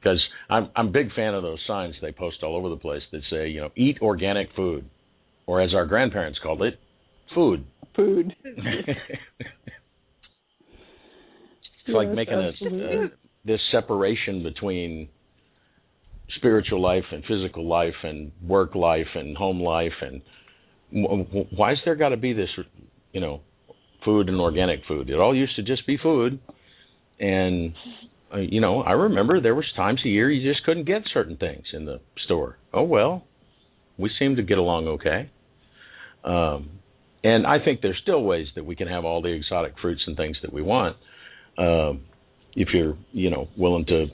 Because I'm I'm a big fan of those signs they post all over the place that say, you know, eat organic food, or as our grandparents called it, food. Food. It's like making absolutely. a this separation between spiritual life and physical life and work life and home life and w- w- why's there got to be this you know food and organic food? It all used to just be food. And uh, you know i remember there was times a year you just couldn't get certain things in the store. Oh well we seem to get along okay. Um and i think there's still ways that we can have all the exotic fruits and things that we want um, if you're you know willing to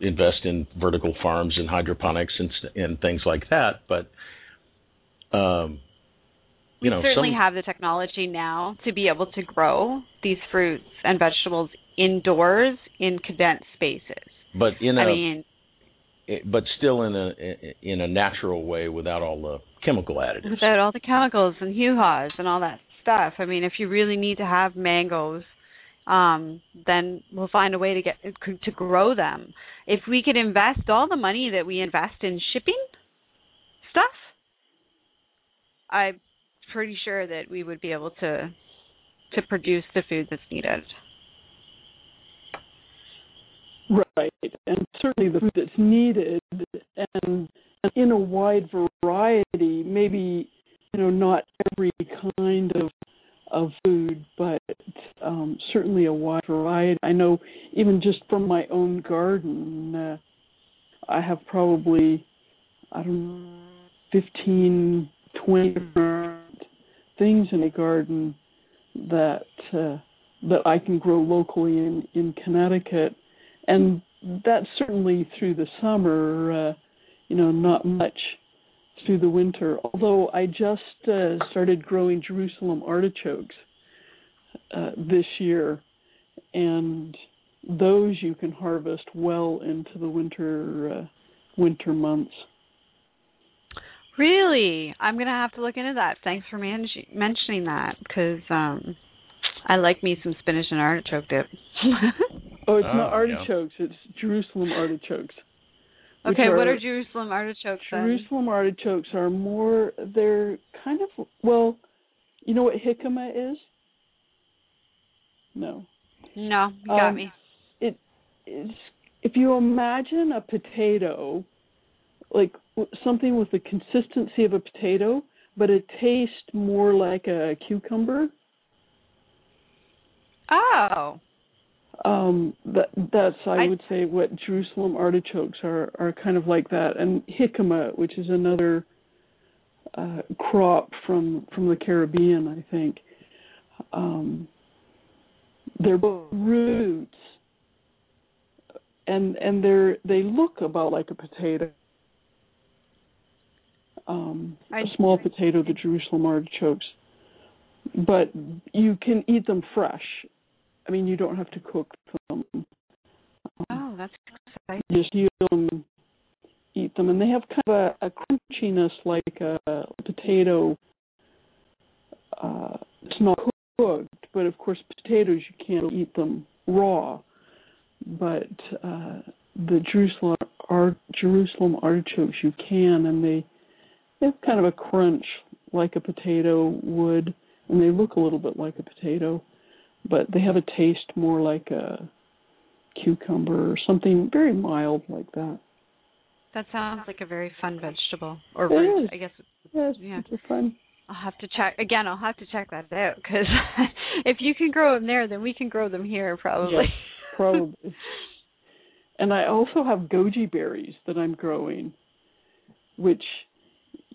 invest in vertical farms and hydroponics and and things like that. But um, you know, we certainly some, have the technology now to be able to grow these fruits and vegetables indoors in condensed spaces. but in a I mean, but still in a in a natural way without all the chemical additives. without all the chemicals and hoo-haws and all that stuff. I mean, if you really need to have mangoes, um, then we'll find a way to get to grow them. If we could invest all the money that we invest in shipping stuff, I'm pretty sure that we would be able to to produce the food that's needed. Right, and certainly the food that's needed, and, and in a wide variety. Maybe you know not every kind of of food, but um, certainly a wide variety. I know even just from my own garden, uh, I have probably I don't know, fifteen, twenty different things in a garden that uh, that I can grow locally in in Connecticut and that's certainly through the summer. Uh, you know, not much through the winter. Although I just uh, started growing Jerusalem artichokes uh, this year, and those you can harvest well into the winter uh, winter months. Really, I'm gonna have to look into that. Thanks for man- mentioning that because um, I like me some spinach and artichoke dip. Oh, it's Oh, not yeah. artichokes; it's Jerusalem artichokes. Okay, what are Jerusalem artichokes? then? Jerusalem artichokes are more they're kind of well, you know what jicama is? No. No, you got Um, me. It is if you imagine a potato like something with the consistency of a potato, but it tastes more like a cucumber. Oh, Um that that's I, I- would say what Jerusalem artichokes are are kind of like that. And jicama, which is another uh crop from from the Caribbean, I think. Um they're both roots and and they're they look about like a potato. Um I- a small potato, the Jerusalem artichokes. But you can eat them fresh. I mean, you don't have to cook them. oh, that's just peel them, eat them, and they have kind of a, a crunchiness like a potato. Uh, it's not cooked, but of course potatoes you can't eat them raw. But uh, the Jerusalem art, Jerusalem artichokes you can, and they they have kind of a crunch like a potato would, and they look a little bit like a potato, but they have a taste more like a cucumber or something very mild like that. That sounds like a very fun vegetable, or It root, is. I guess. Yes, Yeah. it's fun. I'll have to check again. I'll have to check that out because if you can grow them there, then we can grow them here probably. Yes, probably. And I also have goji berries that I'm growing, which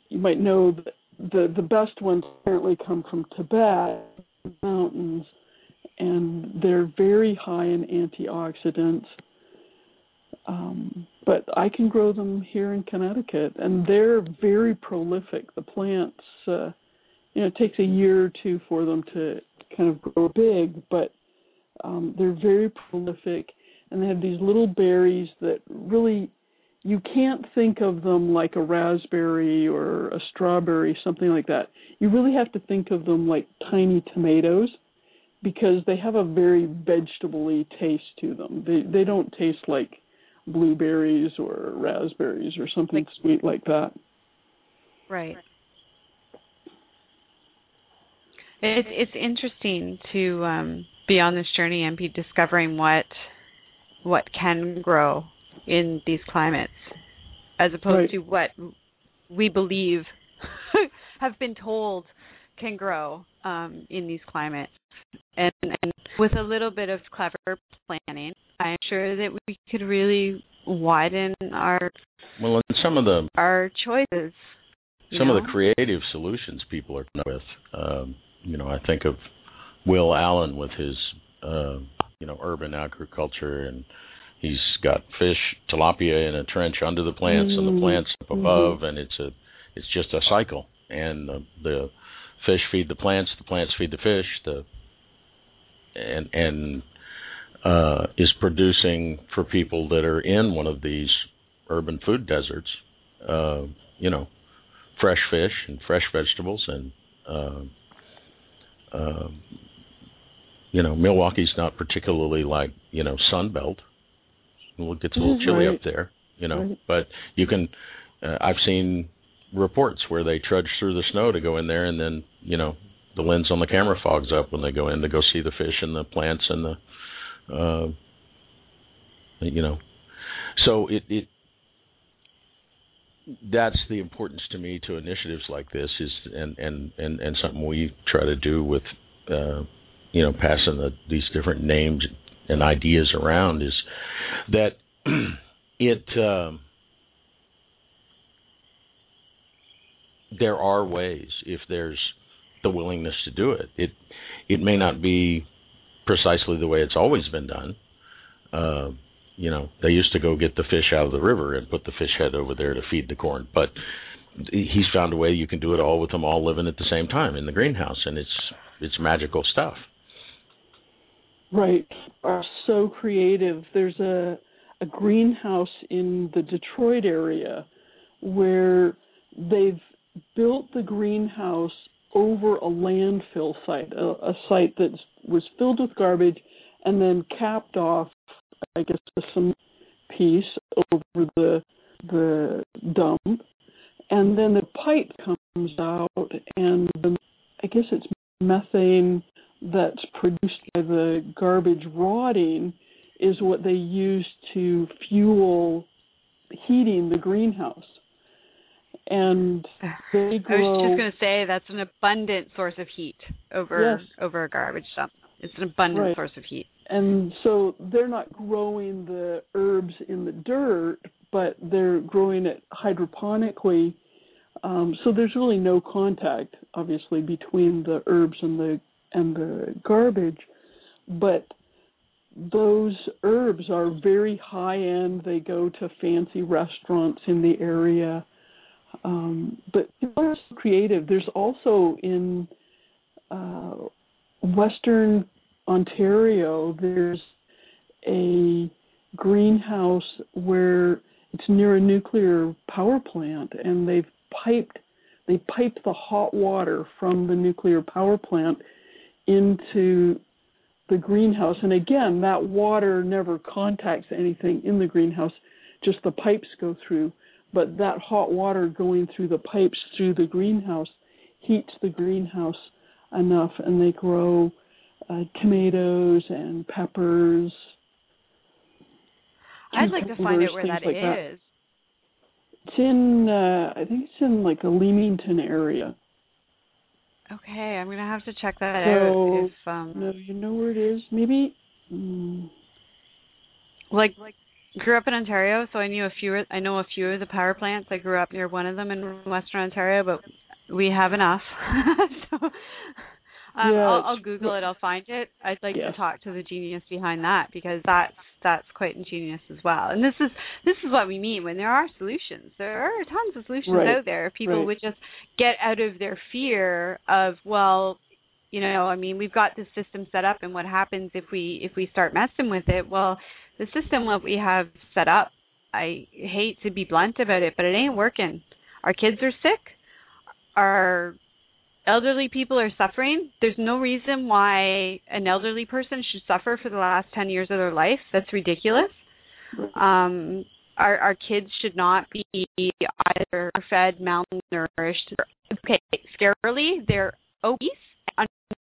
you might know that the the best ones apparently come from Tibet mountains, and they're very high in antioxidants. Um, but I can grow them here in Connecticut, and they're very prolific. The plants, uh, you know, it takes a year or two for them to kind of grow big, but um, they're very prolific, and they have these little berries that really you can't think of them like a raspberry or a strawberry, something like that. You really have to think of them like tiny tomatoes because they have a very vegetable-y taste to them. They they don't taste like blueberries or raspberries or something Like- sweet like that. Right. It's it's interesting to um, be on this journey and be discovering what what can grow in these climates, as opposed Right. to what we believe have been told can grow um, in these climates. And, and with a little bit of clever planning, I'm sure that we could really widen our Well, and some of the our choices. some of the creative solutions people are coming up with. Um, you know, I think of Will Allen with his uh, you know urban agriculture, and he's got fish tilapia in a trench under the plants, and the Mhm. plants up above, and it's a it's just a cycle, and the, the fish feed the plants, the plants feed the fish, the and and uh, is producing for people that are in one of these urban food deserts. Uh, you know, fresh fish and fresh vegetables and um um you know Milwaukee's not particularly like you know Sunbelt. It gets a little Mhm. chilly Right. up there, you know, Right. but you can. Uh, I've seen reports where they trudge through the snow to go in there, and then you know the lens on the camera fogs up when they go in to go see the fish and the plants and the, uh, you know, so it it that's the importance to me to initiatives like this is and and and and something we try to do with uh you know passing the, these different names and ideas around is that it um there are ways if there's the willingness to do it it it may not be precisely the way it's always been done uh you know they used to go get the fish out of the river and put the fish head over there to feed the corn but he's found a way you can do it all with them all living at the same time in the greenhouse and it's it's magical stuff Right. Are so creative. There's a a greenhouse in the Detroit area where they've built the greenhouse over a landfill site, a, a site that was filled with garbage and then capped off, I guess, with some piece over the the dump, and then the pipe comes out, and the, I guess it's methane that's produced by the garbage rotting is what they use to fuel heating the greenhouse. And they I was just going to say that's an abundant source of heat over Yes. over a garbage dump. It's an abundant Right. source of heat. and so they're not growing the herbs in the dirt, but they're growing it hydroponically. Um, so there's really no contact, obviously, between the herbs and the and the garbage, but those herbs are very high end. They go to fancy restaurants in the area. Um, but people are so creative. There's also in uh, Western Ontario, there's a greenhouse where it's near a nuclear power plant, and they've piped they pipe the hot water from the nuclear power plant into the greenhouse. And again, that water never contacts anything in the greenhouse, just the pipes go through. But that hot water going through the pipes through the greenhouse heats the greenhouse enough, and they grow uh, tomatoes and peppers. I'd like to find out where that like is. That. It's in, uh, I think it's in like a Leamington area. Okay, I'm gonna have to check that so, out. If um, no, you know where it is? Maybe. Mm, like, like grew up in Ontario, so I knew a few. I know a few of the power plants. I grew up near one of them in Western Ontario, but we have enough. so um, yeah, I'll, I'll Google it. I'll find it. I'd like yeah. to talk to the genius behind that because that's that's quite ingenious as well. And this is this is what we mean when there are solutions. There are tons of solutions right. out there. If people right. would just get out of their fear of well, you know, I mean, we've got this system set up, and what happens if we if we start messing with it? Well, the system that we have set up, I hate to be blunt about it, but it ain't working. Our kids are sick. Our elderly people are suffering. There's no reason why an elderly person should suffer for the last 10 years of their life. That's ridiculous. Um, our our kids should not be either fed, malnourished. Okay, scarily, they're obese and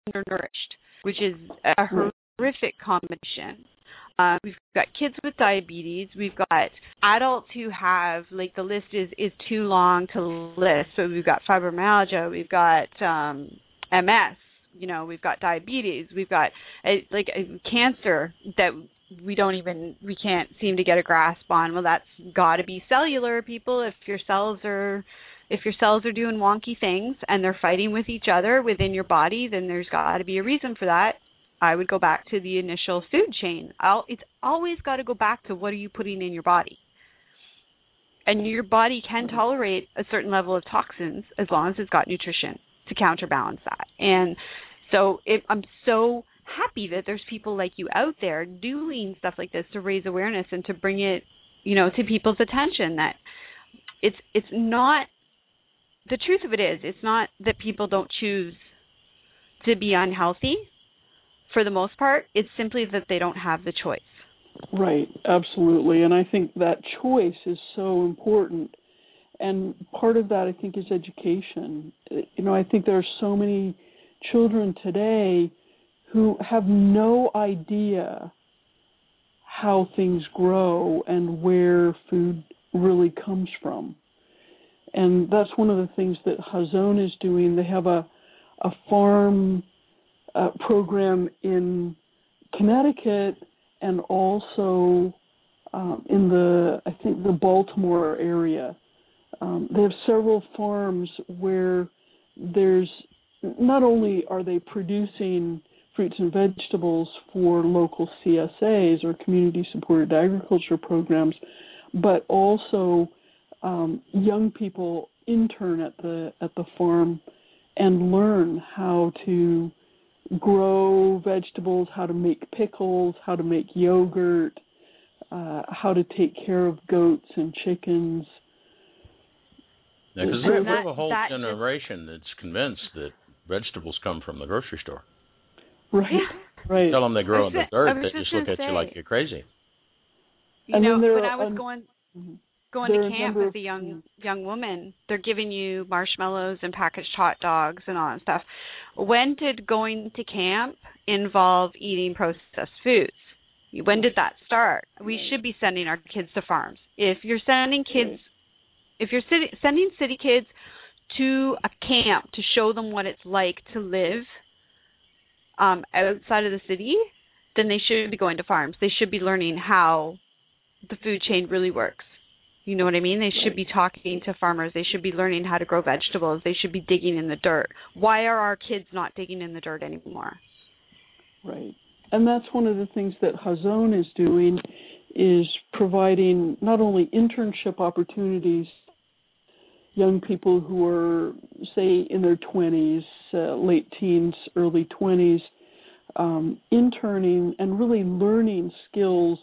undernourished, which is a horrific combination. Uh, we've got kids with diabetes. We've got adults who have like the list is is too long to list. So we've got fibromyalgia. We've got um, MS. You know, we've got diabetes. We've got a, like a cancer that we don't even we can't seem to get a grasp on. Well, that's got to be cellular, people. If your cells are if your cells are doing wonky things and they're fighting with each other within your body, then there's got to be a reason for that. I would go back to the initial food chain. I'll, it's always got to go back to what are you putting in your body. And your body can tolerate a certain level of toxins as long as it's got nutrition to counterbalance that. And so it, I'm so happy that there's people like you out there doing stuff like this to raise awareness and to bring it, you know, to people's attention that it's it's not the truth of it is it's not that people don't choose to be unhealthy for the most part. It's simply that they don't have the choice. Right, absolutely. And I think that choice is so important. And part of that, I think, is education. You know, I think there are so many children today who have no idea how things grow and where food really comes from. And that's one of the things that Hazon is doing. They have a a farm uh, program in Connecticut and also um, in the I think the Baltimore area. Um, they have several farms where there's not only are they producing fruits and vegetables for local CSAs or community supported agriculture programs, but also um, young people intern at the at the farm and learn how to grow vegetables, how to make pickles, how to make yogurt, uh, how to take care of goats and chickens. Yeah, because we have a whole that generation that's convinced that vegetables come from the grocery store. Right, right. Tell them they grow in the dirt, they just look at say, you like you're crazy. You and know, when I was um, going mm-hmm. Going to camp with a young young woman, they're giving you marshmallows and packaged hot dogs and all that stuff. When did going to camp involve eating processed foods? When did that start? We should be sending our kids to farms. If you're sending kids, if you're city, sending city kids to a camp to show them what it's like to live um, outside of the city, then they should be going to farms. They should be learning how the food chain really works. You know what I mean? They should be talking to farmers. They should be learning how to grow vegetables. They should be digging in the dirt. Why are our kids not digging in the dirt anymore? Right. And that's one of the things that Hazon is doing is providing not only internship opportunities young people who are say in their 20s, uh, late teens, early 20s um, interning and really learning skills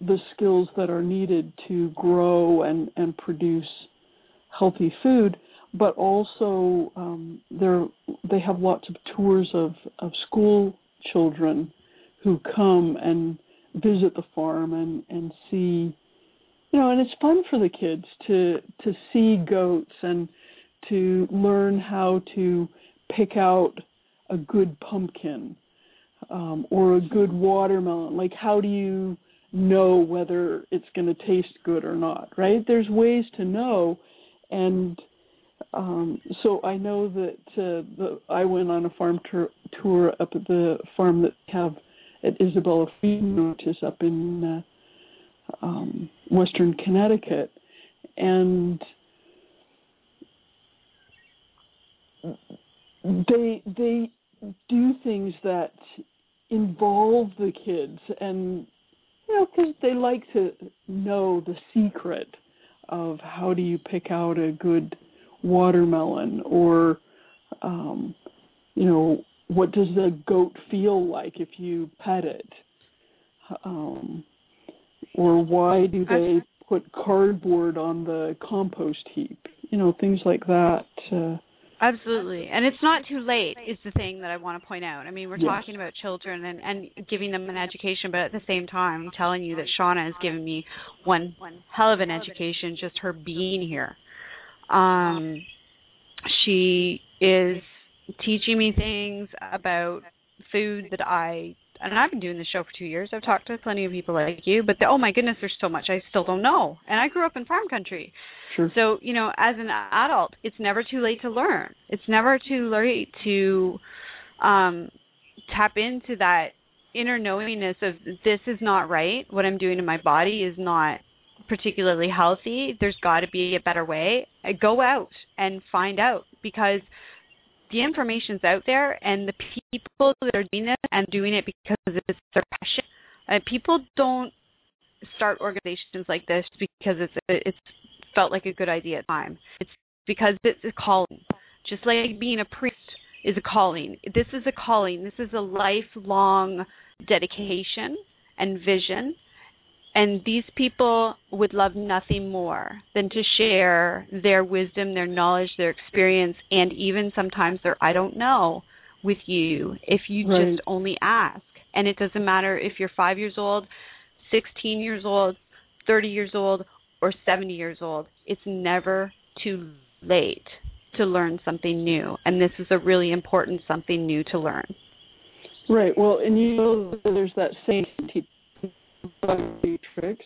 the skills that are needed to grow and and produce healthy food but also um, they have lots of tours of, of school children who come and visit the farm and, and see you know and it's fun for the kids to to see goats and to learn how to pick out a good pumpkin um, or a good watermelon. Like how do you know whether it's going to taste good or not right? There's ways to know and um, so I know that uh, the, I went on a farm tour, tour up at the farm that have at Isabella Freedman, which is up in uh, um, Western Connecticut, and they they do things that involve the kids, and you know, because they like to know the secret of how do you pick out a good watermelon or um you know what does the goat feel like if you pet it? Um or why do they put cardboard on the compost heap? You know things like that uh Absolutely. And it's not too late is the thing that I want to point out. I mean, we're yes. talking about children and, and giving them an education, but at the same time, I'm telling you that Shauna has given me one one hell of an education just her being here. Um, she is teaching me things about food that I and I've been doing this show for two years. I've talked to plenty of people like you, but the, oh my goodness, there's so much I still don't know. And I grew up in farm country, sure. so you know, as an adult, it's never too late to learn. It's never too late to um, tap into that inner knowingness of this is not right. What I'm doing to my body is not particularly healthy. There's got to be a better way. Go out and find out because the information's out there, and the people that are doing it and doing it because it's their passion. Uh, people don't start organizations like this because it's it's felt like a good idea at the time. It's because it's a calling. Just like being a priest is a calling. This is a calling. This is a lifelong dedication and vision and these people would love nothing more than to share their wisdom, their knowledge, their experience, and even sometimes their I don't know with you if you right. just only ask. And it doesn't matter if you're five years old, 16 years old, 30 years old, or 70 years old. It's never too late to learn something new. And this is a really important something new to learn. Right. Well, and you know, there's that saying tricks.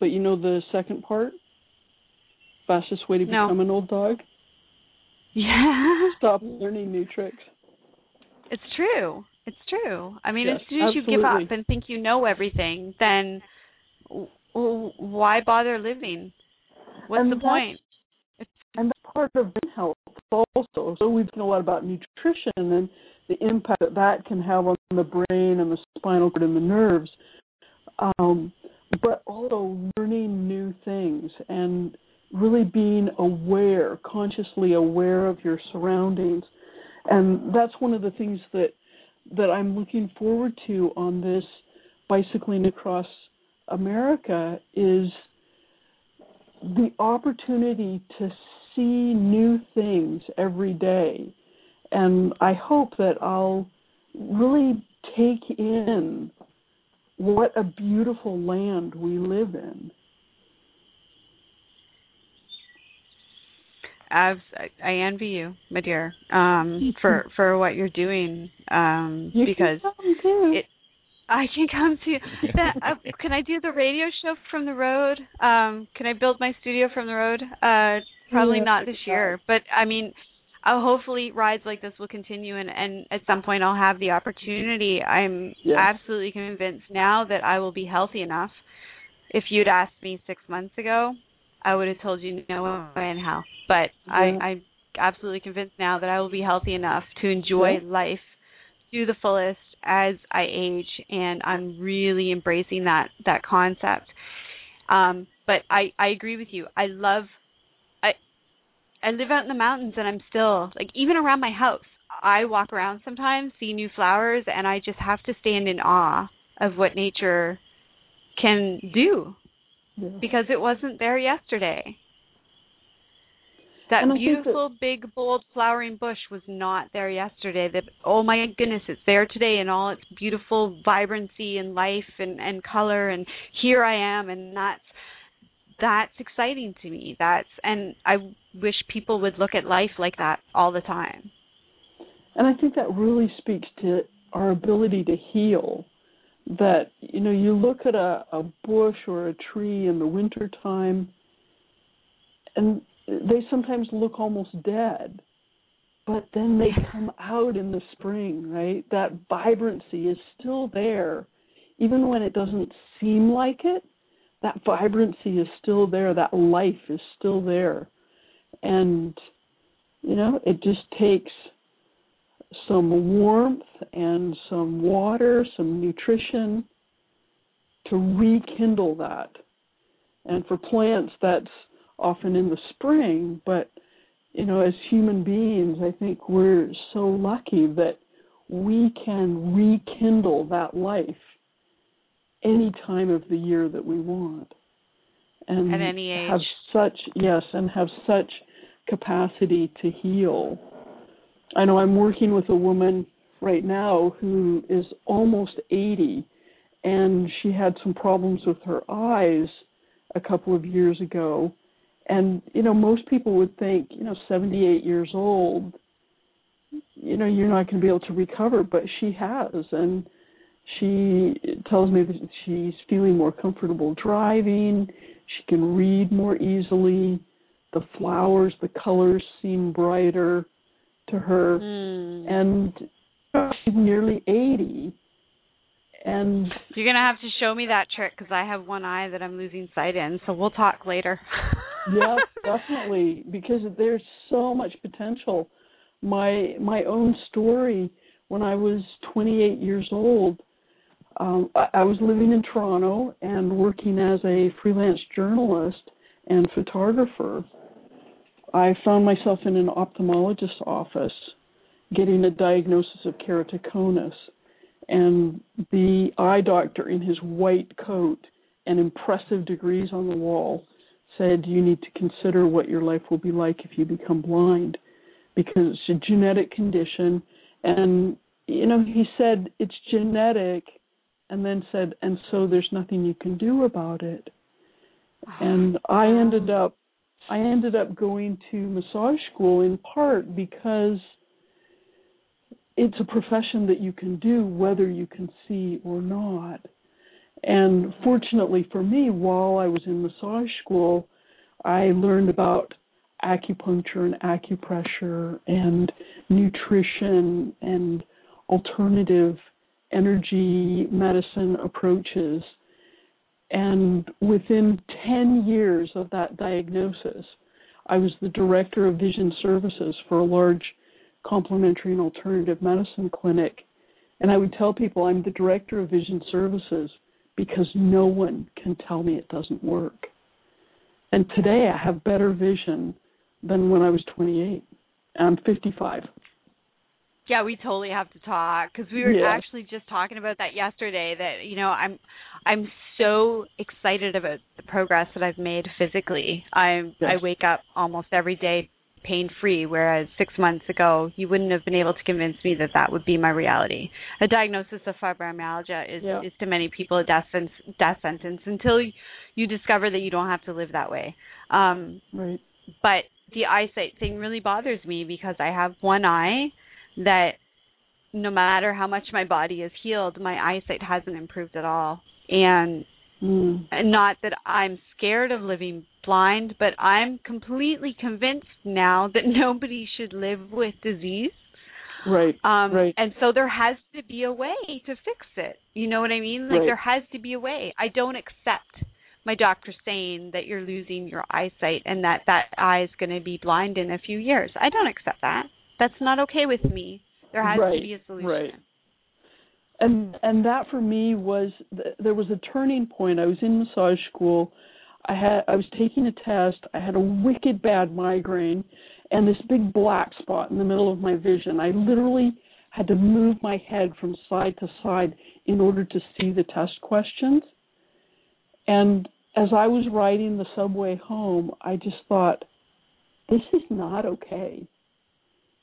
But you know the second part? Fastest way to no. become an old dog? Yeah. Stop learning new tricks. It's true. It's true. I mean, yes, as soon as absolutely. you give up and think you know everything, then why bother living? What's and the point? And that's part of health also. So we've seen a lot about nutrition and the impact that that can have on the brain and the spinal cord and the nerves um, but also learning new things and really being aware, consciously aware of your surroundings. And that's one of the things that that I'm looking forward to on this bicycling across America is the opportunity to see new things every day. And I hope that I'll really take in what a beautiful land we live in. As I envy you, my dear, um, for for what you're doing, um, you because it, I can come to that. Uh, can I do the radio show from the road? Um, can I build my studio from the road? Uh, probably yeah, not this year, but I mean, uh, hopefully rides like this will continue and, and at some point I'll have the opportunity. I'm absolutely convinced now that I will be healthy enough. If you'd asked me six months ago, I would have told you no way in hell. But yeah. I, I'm absolutely convinced now that I will be healthy enough to enjoy yeah. life to the fullest as I age and I'm really embracing that that concept. Um, but I, I agree with you. I love I live out in the mountains and I'm still like even around my house. I walk around sometimes, see new flowers, and I just have to stand in awe of what nature can do Yeah. because it wasn't there yesterday. That And I think beautiful, big, bold, flowering bush was not there yesterday. That oh my goodness, it's there today in all its beautiful vibrancy and life and and color. And here I am, and that's that's exciting to me. That's and I wish people would look at life like that all the time. And I think that really speaks to our ability to heal. That you know, you look at a, a bush or a tree in the winter time, and they sometimes look almost dead, but then they come out in the spring, right? That vibrancy is still there, even when it doesn't seem like it. That vibrancy is still there. That life is still there, and you know, it just takes some warmth and some water, some nutrition to rekindle that. And for plants, that's often in the spring, but you know, as human beings, I think we're so lucky that we can rekindle that life any time of the year that we want. And At any age. have such yes, and have such capacity to heal. I know I'm working with a woman right now who is almost 80 and she had some problems with her eyes a couple of years ago and you know most people would think you know 78 years old you know you're not going to be able to recover but she has and she tells me that she's feeling more comfortable driving she can read more easily the flowers the colors seem brighter to her Hmm. and she's nearly 80 and You're gonna have to show me that trick because I have one eye that I'm losing sight in. So we'll talk later. yes, definitely, because there's so much potential. My my own story when I was 28 years old, um, I, I was living in Toronto and working as a freelance journalist and photographer. I found myself in an ophthalmologist's office getting a diagnosis of keratoconus, and the eye doctor in his white coat and impressive degrees on the wall said you need to consider what your life will be like if you become blind because it's a genetic condition and you know he said it's genetic and then said and so there's nothing you can do about it. Ah, and i ended up i ended up going to massage school in part because it's a profession that you can do whether you can see or not. And fortunately for me, while I was in massage school, I learned about acupuncture and acupressure and nutrition and alternative energy medicine approaches. And within 10 years of that diagnosis, I was the director of vision services for a large complementary and alternative medicine clinic. And I would tell people I'm the director of vision services because no one can tell me it doesn't work. And today I have better vision than when I was 28. I'm 55. Yeah, we totally have to talk because we were Yeah. actually just talking about that yesterday. That you know, I'm I'm so excited about the progress that I've made physically. I'm I wake up almost every day pain free, whereas six months ago you wouldn't have been able to convince me that that would be my reality. A diagnosis of fibromyalgia is Yeah. is to many people a death sen- death sentence until you discover that you don't have to live that way. Um, Right. but the eyesight thing really bothers me because I have one eye that no matter how much my body is healed, my eyesight hasn't improved at all. And Mm. not that I'm scared of living blind, but I'm completely convinced now that nobody should live with disease. Right. Um Right. and so there has to be a way to fix it. You know what I mean? Like Right. there has to be a way. I don't accept my doctor saying that you're losing your eyesight and that that eye is going to be blind in a few years. I don't accept that. That's not okay with me. There has Right, to be a solution. right. and and that for me was there was a turning point. I was in massage school. I had I was taking a test. I had a wicked bad migraine and this big black spot in the middle of my vision. I literally had to move my head from side to side in order to see the test questions. And as I was riding the subway home, I just thought, this is not okay.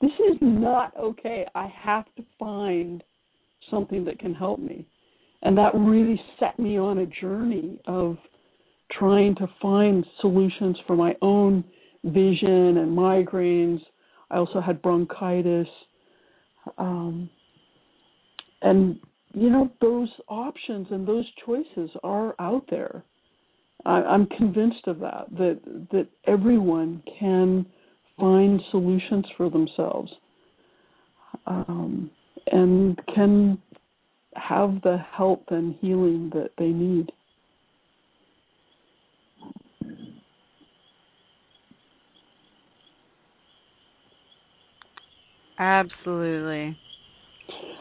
This is not okay. I have to find something that can help me. And that really set me on a journey of trying to find solutions for my own vision and migraines. I also had bronchitis. Um, and, you know, those options and those choices are out there. I, I'm convinced of that, that, that everyone can find solutions for themselves um, and can have the help and healing that they need. Absolutely.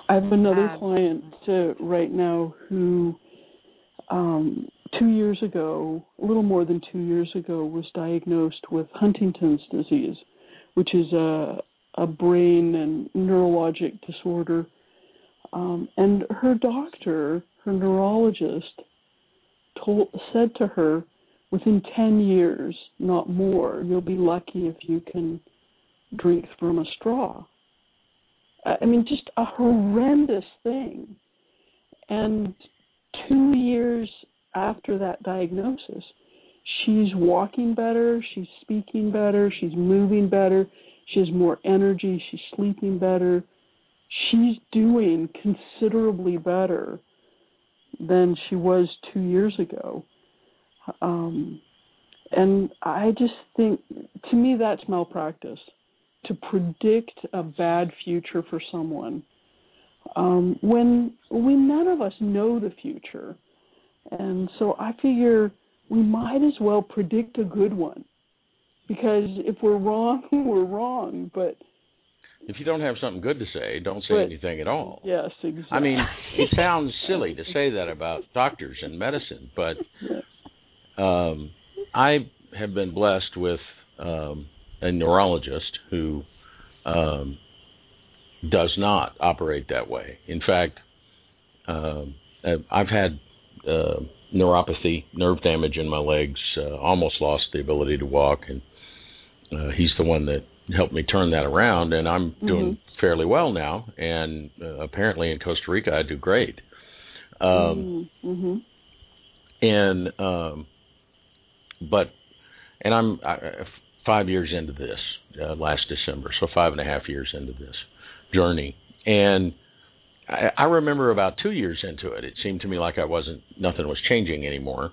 I have another Absolutely. client uh, right now who, um, two years ago, a little more than two years ago, was diagnosed with Huntington's disease, which is a a brain and neurologic disorder. Um, and her doctor, her neurologist, told said to her, within ten years, not more, you'll be lucky if you can drink from a straw. I mean, just a horrendous thing. And two years after that diagnosis, she's walking better, she's speaking better, she's moving better, she has more energy, she's sleeping better. She's doing considerably better than she was two years ago. Um, and I just think, to me, that's malpractice to predict a bad future for someone um, when we none of us know the future. And so I figure we might as well predict a good one because if we're wrong, we're wrong. But if you don't have something good to say, don't say but, anything at all. Yes, exactly. I mean, it sounds silly to say that about doctors and medicine, but um, I have been blessed with um, a neurologist who um, does not operate that way. In fact, um, I've had uh, neuropathy, nerve damage in my legs, uh, almost lost the ability to walk, and uh, he's the one that helped me turn that around, and I'm doing mm-hmm. fairly well now. And uh, apparently in Costa Rica, I do great. Um, mm-hmm. mm-hmm. And um, but and I'm I, five years into this uh, last December, so five and a half years into this journey, and I, I remember about two years into it, it seemed to me like I wasn't nothing was changing anymore,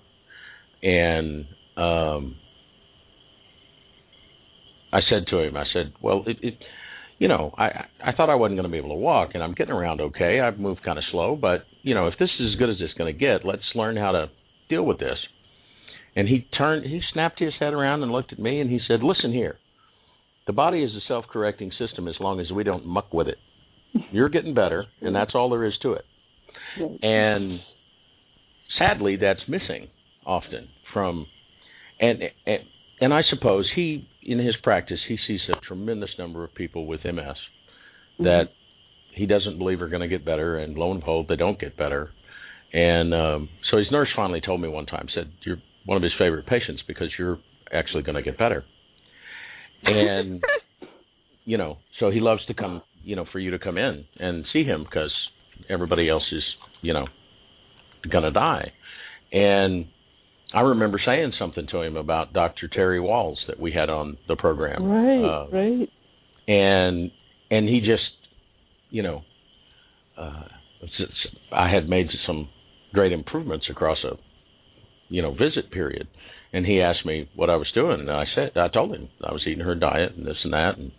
and um, I said to him, I said, well, it, it you know, I I thought I wasn't going to be able to walk, and I'm getting around okay. I've moved kind of slow, but you know, if this is as good as it's going to get, let's learn how to deal with this. And he turned, he snapped his head around and looked at me, and he said, "Listen here, the body is a self-correcting system as long as we don't muck with it. You're getting better, and that's all there is to it." And sadly, that's missing often from, and and, and I suppose he, in his practice, he sees a tremendous number of people with MS mm-hmm. that he doesn't believe are going to get better, and lo and behold, they don't get better. And um, so his nurse finally told me one time, said, "You're one of his favorite patients because you're actually going to get better." And you know, so he loves to come, you know, for you to come in and see him because everybody else is, you know, going to die. And I remember saying something to him about Dr. Terry Wahls that we had on the program. Right, uh, right. And and he just, you know, uh, I had made some great improvements across a, you know, visit period. And he asked me what I was doing, and I said I told him I was eating her diet and this and that, and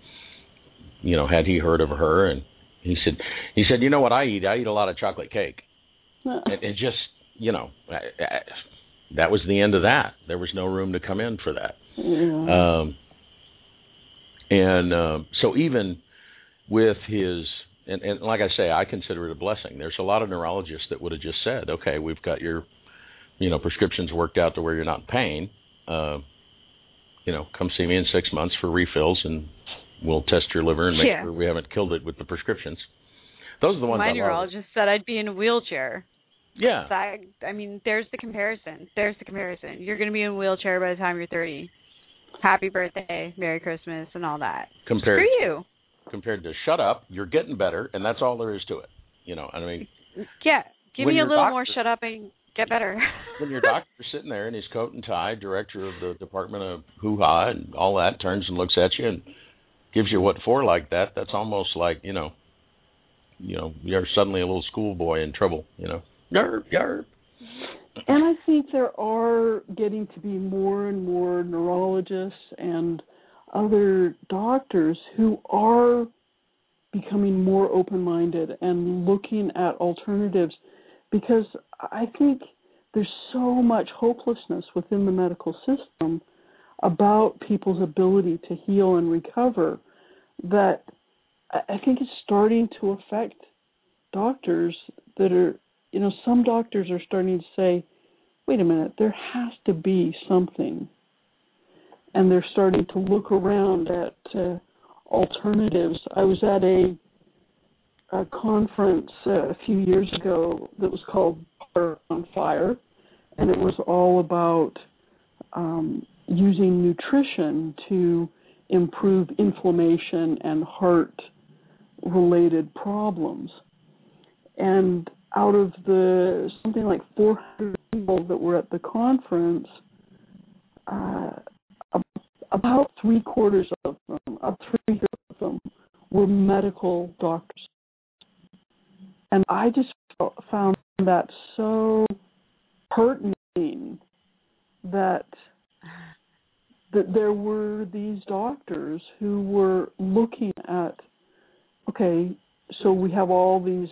you know, had he heard of her? And he said he said, you know what I eat? I eat a lot of chocolate cake. and it just, you know, I, I, that was the end of that. There was no room to come in for that. Yeah. Um, and uh, so even with his and, and like I say, I consider it a blessing. There's a lot of neurologists that would have just said, "Okay, we've got your, you know, prescriptions worked out to where you're not in pain. Uh, you know, come see me in six months for refills, and we'll test your liver and make yeah. sure we haven't killed it with the prescriptions." Those are the ones. My I neurologist said I'd be in a wheelchair. Yeah. That, I mean, there's the comparison. There's the comparison. You're going to be in a wheelchair by the time you're 30. Happy birthday, Merry Christmas, and all that. Compared Screw you. compared to shut up, you're getting better, and that's all there is to it. You know, I mean, Yeah. Give me a little more shut up and get better. when your doctor's sitting there in his coat and tie, director of the Department of Hoo Ha and all that, turns and looks at you and gives you what for like that, that's almost like, you know, you know, you're suddenly a little schoolboy in trouble, you know. Yarp, yarp. And I think there are getting to be more and more neurologists and other doctors who are becoming more open minded and looking at alternatives because I think there's so much hopelessness within the medical system about people's ability to heal and recover that I think it's starting to affect doctors that are you know some doctors are starting to say wait a minute there has to be something. And they're starting to look around at uh, alternatives. I was at a, a conference uh, a few years ago that was called on fire and it was all about um, using nutrition to improve inflammation and heart related problems. And out of the something like 400 people that were at the conference, uh, about three quarters of them, three of them, were medical doctors, and I just found that so pertinent that that there were these doctors who were looking at okay so we have all these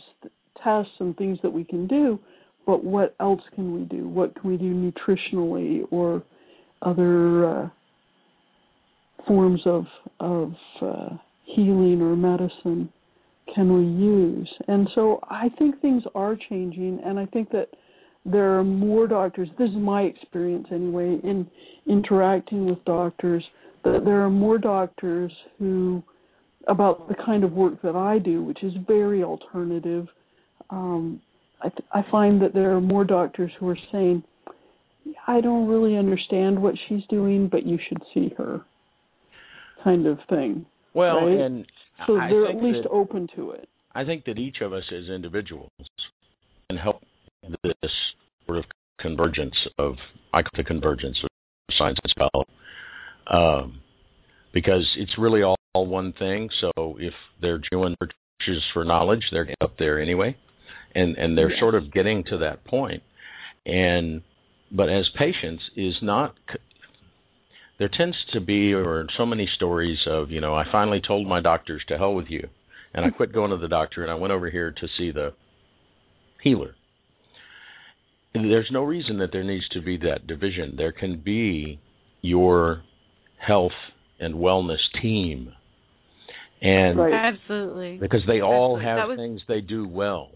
tests and things that we can do, but what else can we do? What can we do nutritionally or other uh, forms of of uh, healing or medicine can we use? And so I think things are changing, and I think that there are more doctors. This is my experience anyway in interacting with doctors. That there are more doctors who about the kind of work that I do, which is very alternative. Um, I, th- I find that there are more doctors who are saying, "I don't really understand what she's doing, but you should see her," kind of thing. Well, Right. and So I they're at least that, open to it. I think that each of us as individuals can help this sort of convergence of I call it the convergence of science and spell, um, because it's really all, all one thing. So if they're doing searches for knowledge, they're up there anyway, and and they're sort of getting to that point. And but as patients is not. There tends to be, or so many stories of, you know, I finally told my doctors to hell with you, and I quit going to the doctor, and I went over here to see the healer. And there's no reason that there needs to be that division. There can be your health and wellness team, and Right. Absolutely. because they all Absolutely. have was- things they do well.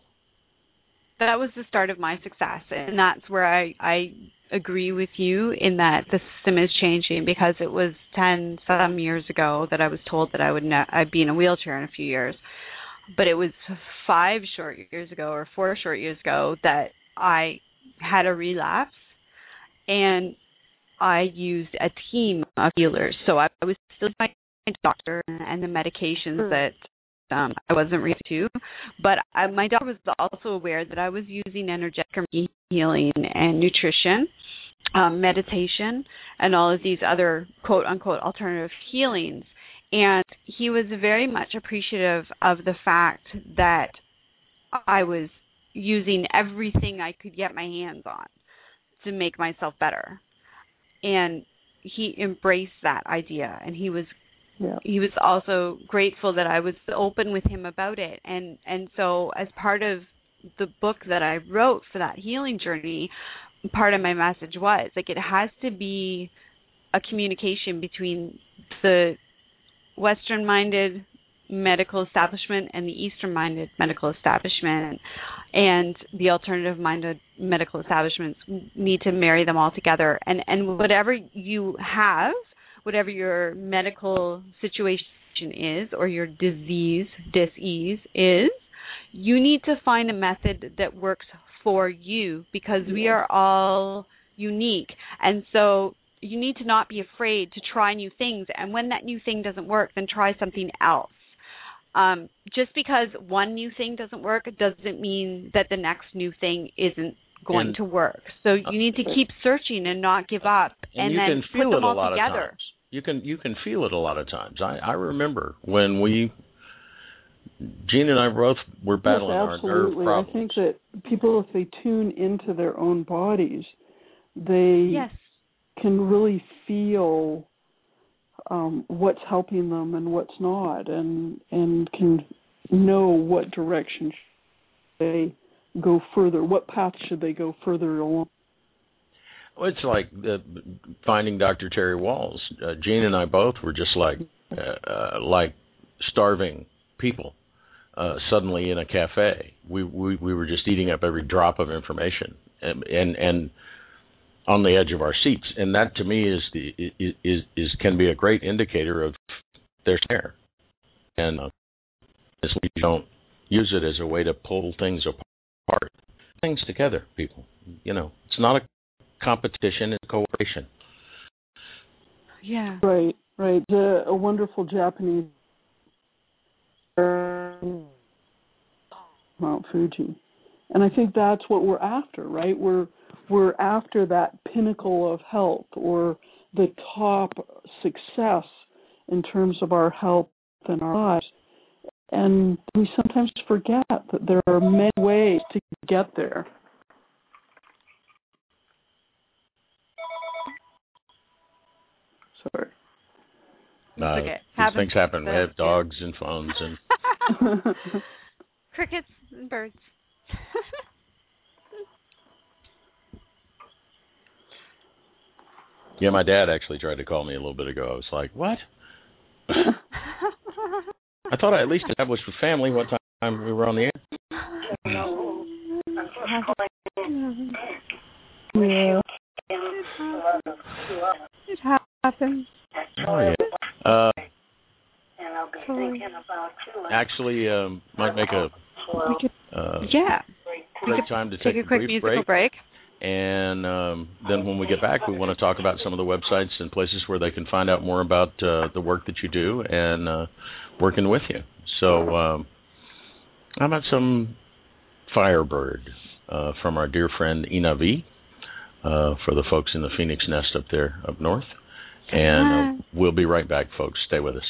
that was the start of my success and that's where i i agree with you in that the system is changing because it was 10 some years ago that i was told that i would ne- i'd be in a wheelchair in a few years but it was 5 short years ago or 4 short years ago that i had a relapse and i used a team of healers so i, I was still my doctor and the medications Sure. that um, I wasn't ready to, but I, my doctor was also aware that I was using energetic healing and nutrition, um, meditation, and all of these other quote unquote alternative healings. And he was very much appreciative of the fact that I was using everything I could get my hands on to make myself better. And he embraced that idea and he was Yeah. he was also grateful that I was open with him about it and and so as part of the book that I wrote for that healing journey part of my message was like it has to be a communication between the western minded medical establishment and the eastern minded medical establishment and the alternative minded medical establishments need to marry them all together and and whatever you have whatever your medical situation is or your disease disease is you need to find a method that works for you because we are all unique. And so you need to not be afraid to try new things. And when that new thing doesn't work, then try something else. Um, just because one new thing doesn't work doesn't mean that the next new thing isn't going And- to work. So you need to keep searching and not give up, and, and, you then can put feel them it a all lot together. of times. You can you can feel it a lot of times. I I remember when we Jean and I both were battling yes, our nerve absolutely. I think that people, if they tune into their own bodies, they Yes. can really feel um, what's helping them and what's not, and and can know what direction they go further. What path should they go further along? Well, It's like the, finding Dr. Terry Wahls. Uh, Jean and I both were just like uh, uh, like starving people uh, suddenly in a cafe. We, we we were just eating up every drop of information and and, and on the edge of our seats. And that to me is the is is, is can be a great indicator of their care. And uh, as we don't use it as a way to pull things apart, things together, people. You know, it's not a competition and cooperation. Yeah. Right, right. Uh, a wonderful Japanese Mount Fuji, and I think that's what we're after, right? We're we're after that pinnacle of health or the top success in terms of our health and our lives. And we sometimes forget that there are many ways to get there. Sorry. Uh, okay. These Happens things happen. We have dogs and phones, and Crickets and birds. yeah, my dad actually tried to call me a little bit ago. I was like, "What? I thought I at least established a family one time we were on the air." yeah. it happens. Oh yeah. Uh, actually, um, might make a uh, yeah. Great time to take take a quick brief musical break. break. And um, then when we get back, we want to talk about some of the websites and places where they can find out more about uh, the work that you do and uh, working with you. So, um, how about some Firebird uh, from our dear friend Ina V uh, for the folks in the Phoenix Nest up there up north. And uh, we'll be right back, folks. Stay with us.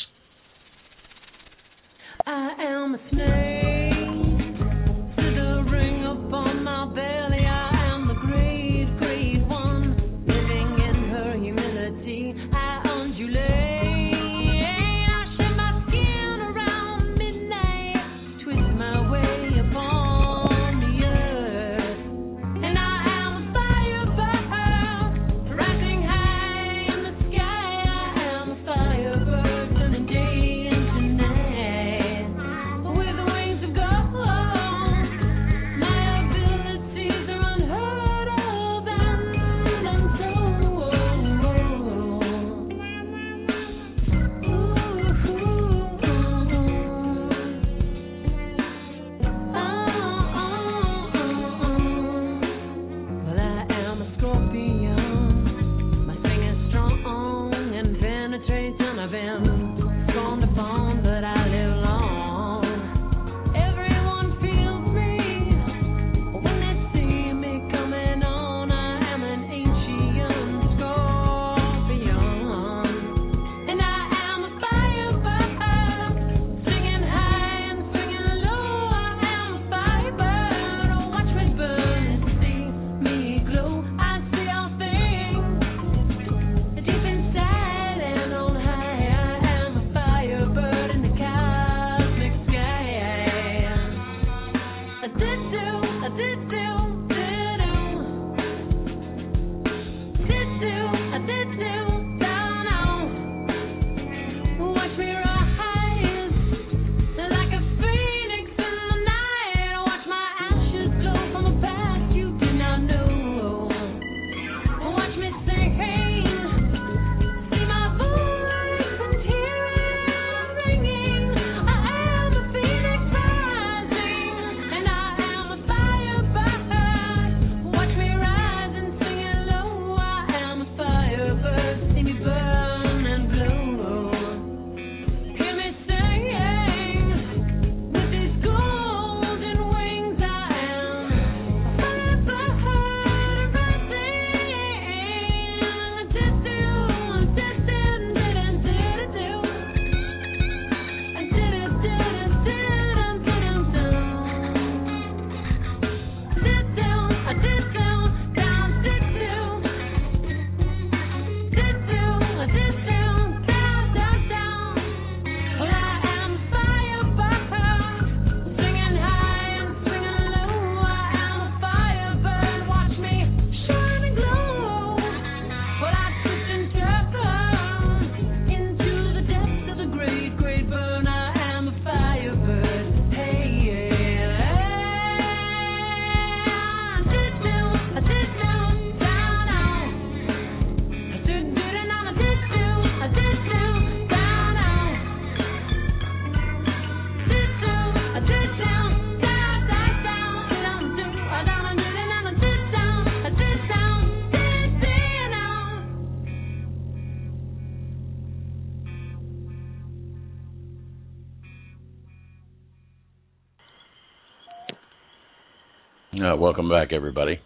Welcome back, everybody.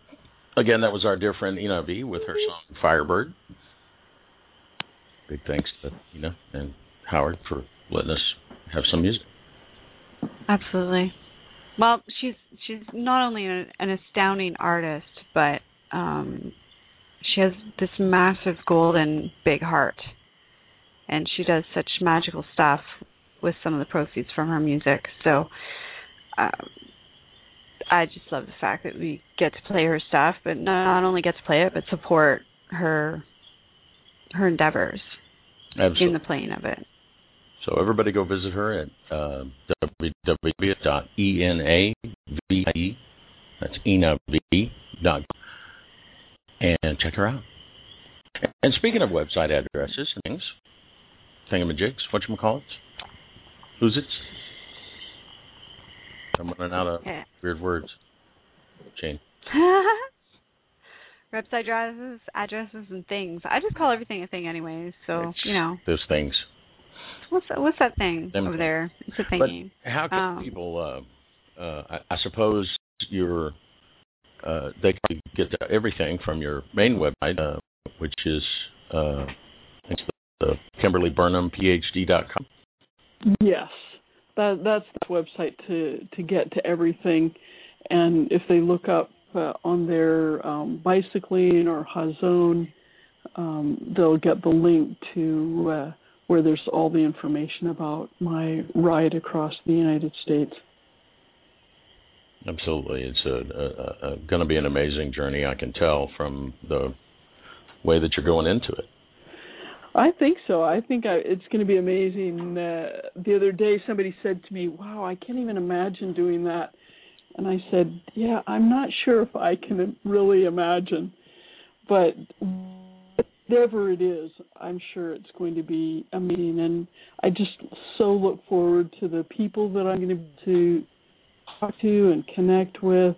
Again, that was our dear friend Ina V with her song Firebird. Big thanks to Ina and Howard for letting us have some music. Absolutely. Well, she's she's not only an, an astounding artist, but um she has this massive golden big heart. And she does such magical stuff with some of the proceeds from her music. So um I just love the fact that we get to play her stuff, but not only get to play it, but support her her endeavors Absolutely. in the playing of it. So everybody go visit her at uh, www.enave, that's enav and check her out. And speaking of website addresses and things, thingamajigs, whatchamacallits, who's it? I'm running out of Yeah. weird words. Jane. Website addresses, addresses, and things. I just call everything a thing anyway. So It's- you know, Those things. what's that, what's that thing Them over things. there? It's a But thingy. how can Um, people? Uh, uh, I, I suppose your uh, they can get everything from your main website, uh, which is uh, it's the, the Kimberly Burnham PhD.com. Yes, that that's the website to to get to everything, and if they look up uh, on their um, bicycling or Hazon, um, they'll get the link to uh, where there's all the information about my ride across the United States. Absolutely, it's a, a, a, going to be an amazing journey. I can tell from the way that you're going into it. I think so. I think I, it's going to be amazing. Uh, the other day, somebody said to me, "Wow, I can't even imagine doing that," and I said, "Yeah, I'm not sure if I can really imagine, but whatever it is, I'm sure it's going to be amazing." And I just so look forward to the people that I'm going to to talk to and connect with,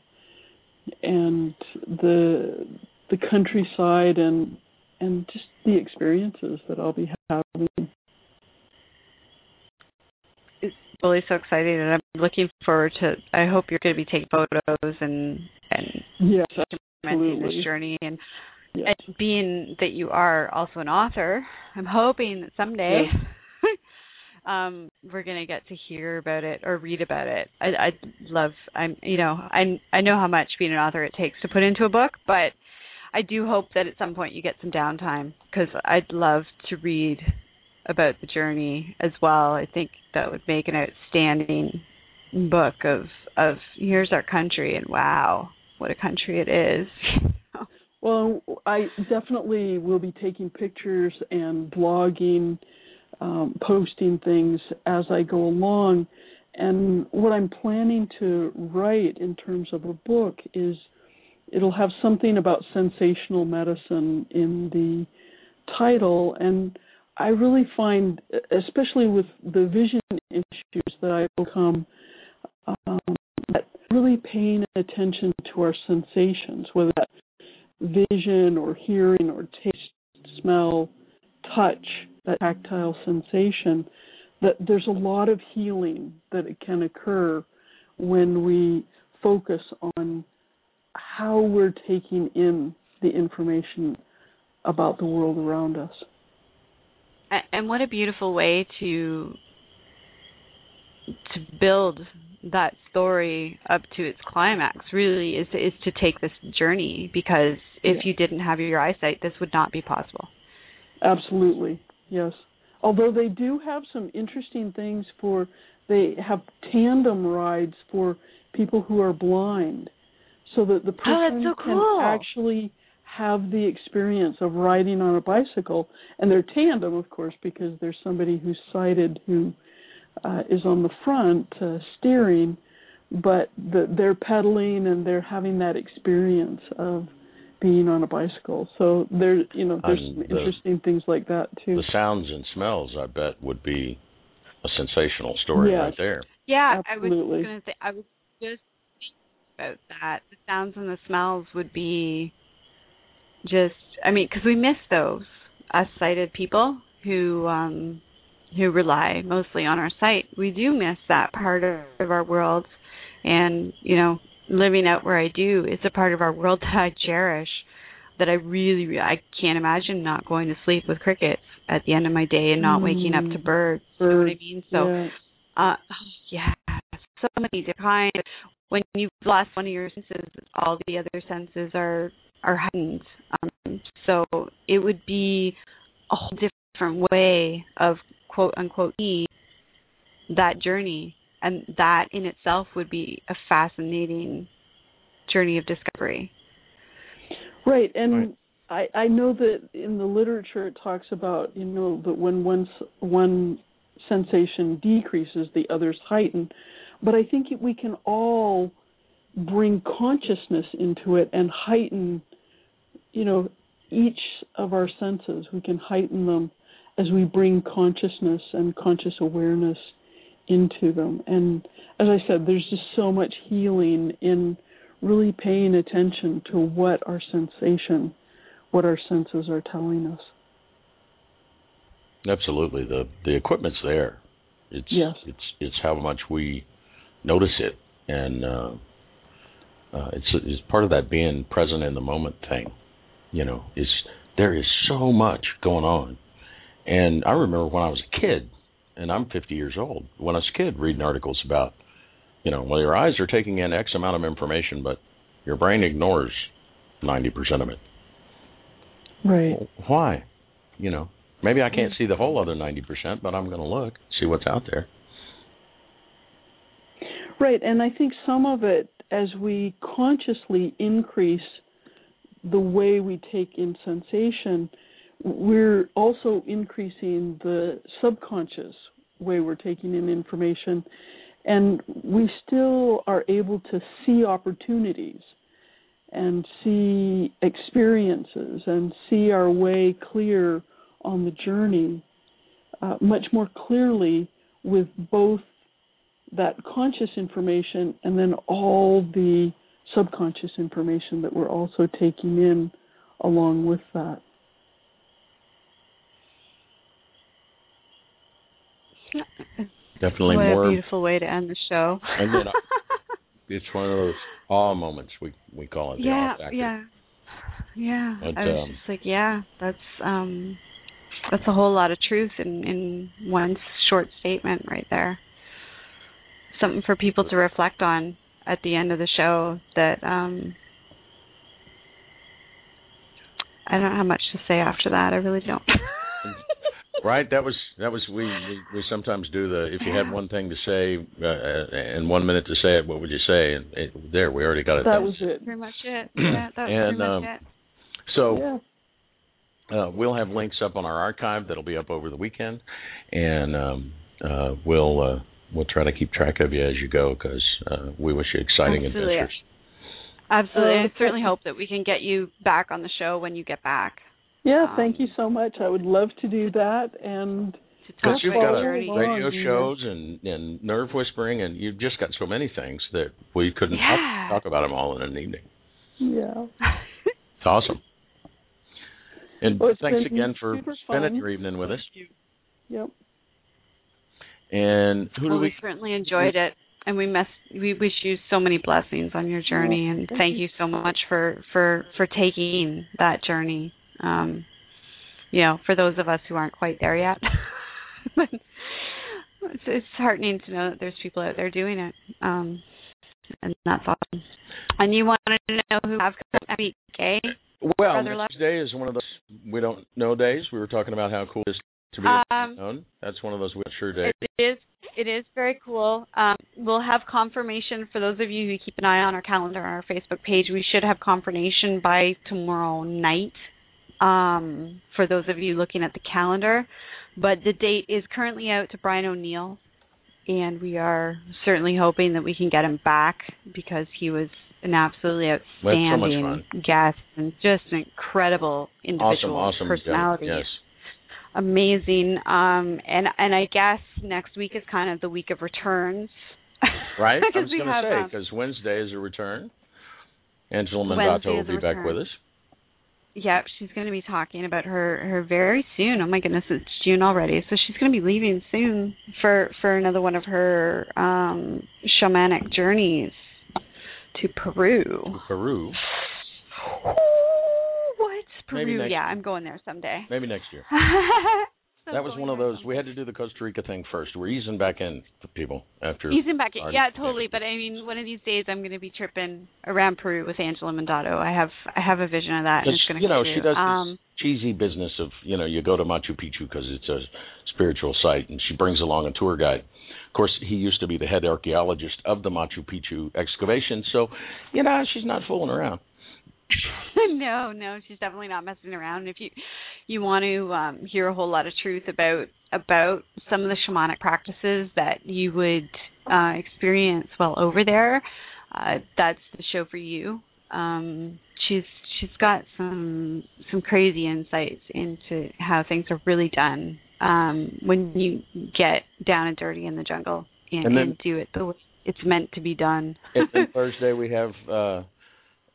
and the the countryside and and just the experiences that I'll be having. It's really so exciting, and I'm looking forward to. I hope you're going to be taking photos and and Yes, documenting this journey and Yes. and being that you are also an author, I'm hoping that someday um we're going to get to hear about it or read about it. I I love I'm you know, I I know how much being an author it takes to put into a book, but I do hope that at some point you get some downtime cuz I'd love to read about the journey as well. I think that would make an outstanding book of of here's our country and wow, what a country it is. Well, I definitely will be taking pictures and blogging, um, posting things as I go along. And what I'm planning to write in terms of a book is it'll have something about sensational medicine in the title. And I really find, especially with the vision issues that I overcome, um, that really paying attention to our sensations, whether that's vision or hearing or taste, smell, touch, that tactile sensation, that there's a lot of healing that can occur when we focus on how we're taking in the information about the world around us. And what a beautiful way to to build that story up to its climax really is is to take this journey because if Yeah. you didn't have your eyesight this would not be possible Absolutely, yes. Although they do have some interesting things for, they have tandem rides for people who are blind, so that the Oh, that's person so can actually have the experience of riding on a bicycle, and they're tandem, of course, because there's somebody who's sighted who uh, is on the front uh, steering, but the, they're pedaling and they're having that experience of being on a bicycle. So there, you know, there's And some the- interesting things like that too. The sounds and smells, I bet, would be a sensational story Yes. right there. yeah Absolutely. i Absolutely. was going to say i was just thinking about that the sounds and the smells would be just i mean because we miss those us sighted people who um who rely mostly on our sight we do miss that part of, of our world and you know living out where I do, it's a part of our world that I cherish. That I really, I can't imagine not going to sleep with crickets at the end of my day and not waking up to Mm. birds. You know what I mean? So, yeah. uh, yeah, so many different kinds. When you've lost one of your senses, all the other senses are are heightened. Um, so it would be a whole different way of quote unquote me that journey, and that in itself would be a fascinating journey of discovery. Right, and I I know that in the literature it talks about you know that when one one sensation decreases, the others heighten, but I think we can all bring consciousness into it and heighten, you know, each of our senses. We can heighten them as we bring consciousness and conscious awareness into them. And as I said, there's just so much healing in really paying attention to what our sensation, what our senses are telling us. Absolutely. The the equipment's there. It's Yes. it's it's how much we notice it and uh uh it's it's part of that being present in the moment thing. You know, is there is so much going on. And I remember when I was a kid and I'm 50 years old. When I was a kid reading articles about you know, well your eyes are taking in X amount of information but your brain ignores 90% of it. Right. Why? You know, maybe I can't see the whole other 90%, but I'm going to look, see what's out there. Right, and I think some of it, as we consciously increase the way we take in sensation, we're also increasing the subconscious way we're taking in information, and we still are able to see opportunities and see experiences and see our way clear on the journey uh, much more clearly with both that conscious information and then all the subconscious information that we're also taking in along with that. Definitely what more. a beautiful way to end the show. And then, uh, it's one of those awe moments we we call it. The yeah, awe yeah, yeah. But, I was um, just like, yeah, that's um, that's a whole lot of truth in in one short statement right there. Something for people to reflect on at the end of the show. That um, I don't have much to say after that. I really don't. Right. That was that was we, we we sometimes do the if you had one thing to say uh, and one minute to say it, what would you say? And it, there, we already got it. That done. was it. pretty much it. Yeah, that's And, pretty much um, it. So Yeah. uh, we'll have links up on our archive that'll be up over the weekend, and um, uh, we'll uh, we'll try to keep track of you as you go because uh, we wish you exciting Absolutely. adventures. Absolutely. Uh, I certainly hope that we can get you back on the show when you get back. Yeah, Um, thank you so much. I would love to do that and To Because talk you've about got your a journey. along. radio shows and and nerve whispering, and you've just got so many things that we couldn't Yeah. talk, talk about them all in an evening. yeah. It's awesome. And Well, it's thanks again for spending fun. your evening with us. Yep. And who well, do we we? certainly enjoyed it, and we mess. We wish you so many blessings on your journey, and thank thank you. you so much for for for taking that journey. Um, you know, for those of us who aren't quite there yet, it's, it's heartening to know that there's people out there doing it, um, and that's awesome. And you want to know who have come week, okay? Well, Brother next day is one of those we don't know days. We were talking about how cool it is to be Um, known. That's one of those sure days. It is. It is very cool. Um, we'll have confirmation for those of you who keep an eye on our calendar on our Facebook page. We should have confirmation by tomorrow night. Um, for those of you looking at the calendar, but the date is currently out to Brian O'Neill, and we are certainly hoping that we can get him back because he was an absolutely it's so outstanding guest and just an incredible individual Awesome, awesome personality Yes. Amazing um and and i guess next week is kind of the week of returns Right? I was going to say um, because Wednesday is a return. Angela Mandato will be back with us. yep she's going to be talking about her her very soon oh my goodness it's june already so she's going to be leaving soon for for another one of her um shamanic journeys to Peru. To Peru. Peru? next- Yeah, I'm going there someday. Maybe next year. So that was one of those. We had to do the Costa Rica thing first. We're easing back in for people after. Easing back, our- yeah, totally. But I mean, one of these days I'm going to be tripping around Peru with Angela Mandato. I have, I have a vision of that, and it's going to you know, she does Um, this cheesy business of, you know, you go to Machu Picchu because it's a spiritual site, and she brings along a tour guide. Of course, he used to be the head archaeologist of the Machu Picchu excavation, so, you know, she's not fooling around. no, no, she's definitely not messing around. If you you want to um, hear a whole lot of truth about about some of the shamanic practices that you would uh, experience while over there, uh, that's the show for you. Um, she's she's got some some crazy insights into how things are really done um, when you get down and dirty in the jungle and, And then- and do it the way it's meant to be done. and then Thursday we have uh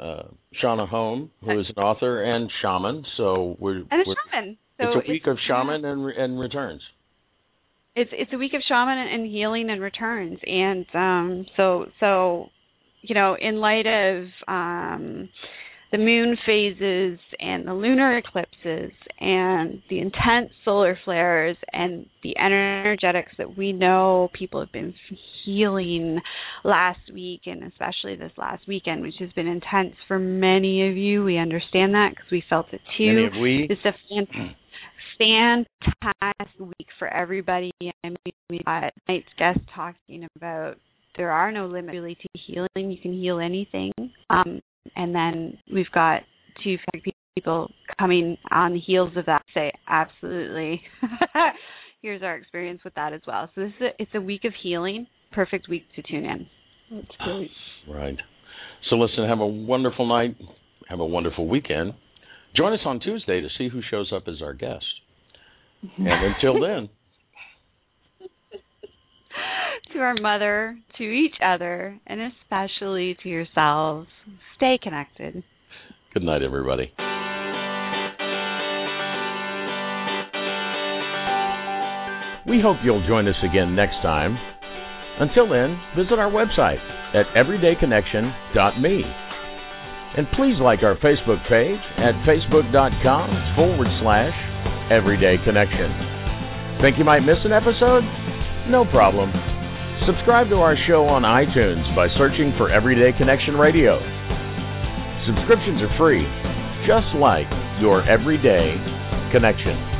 uh Shauna Home, who is an author and shaman, so we're, and a we're shaman. So it's a week of shaman and and returns. it's it's a week of shaman and healing and returns and um so so you know in light of um the moon phases and the lunar eclipses and the intense solar flares and the energetics that we know people have been healing last week and especially this last weekend which has been intense for many of you we understand that because we felt it too Many of we it's a fan- fantastic week for everybody. I mean, we got tonight's guest talking about there are no limits really to healing. You can heal anything. Um, and then we've got two people coming on the heels of that say absolutely. Here's our experience with that as well. So this is a, it's a week of healing. Perfect week to tune in. That's great. Right. So listen, have a wonderful night. Have a wonderful weekend. Join us on Tuesday to see who shows up as our guest. And until then, to our mother, to each other, and especially to yourselves, stay connected. good night, everybody. We hope you'll join us again next time. Until then, visit our website at everydayconnection.me. And please like our Facebook page at facebook.com forward slash everydayconnection. Think you might miss an episode? No problem. Subscribe to our show on iTunes by searching for Everyday Connection Radio. Subscriptions are free, just like your everyday connection.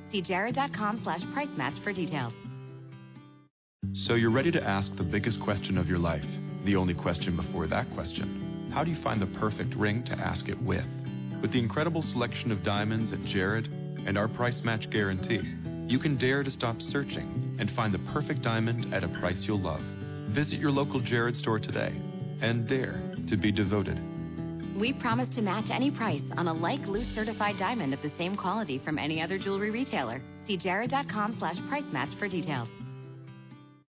See jared.com slash price match for details. So you're ready to ask the biggest question of your life, the only question before that question. How do you find the perfect ring to ask it with? With the incredible selection of diamonds at Jared and our price match guarantee, you can dare to stop searching and find the perfect diamond at a price you'll love. Visit your local Jared store today and dare to be devoted. We promise to match any price on a like loose certified diamond of the same quality from any other jewelry retailer. See jared.com slash price match for details.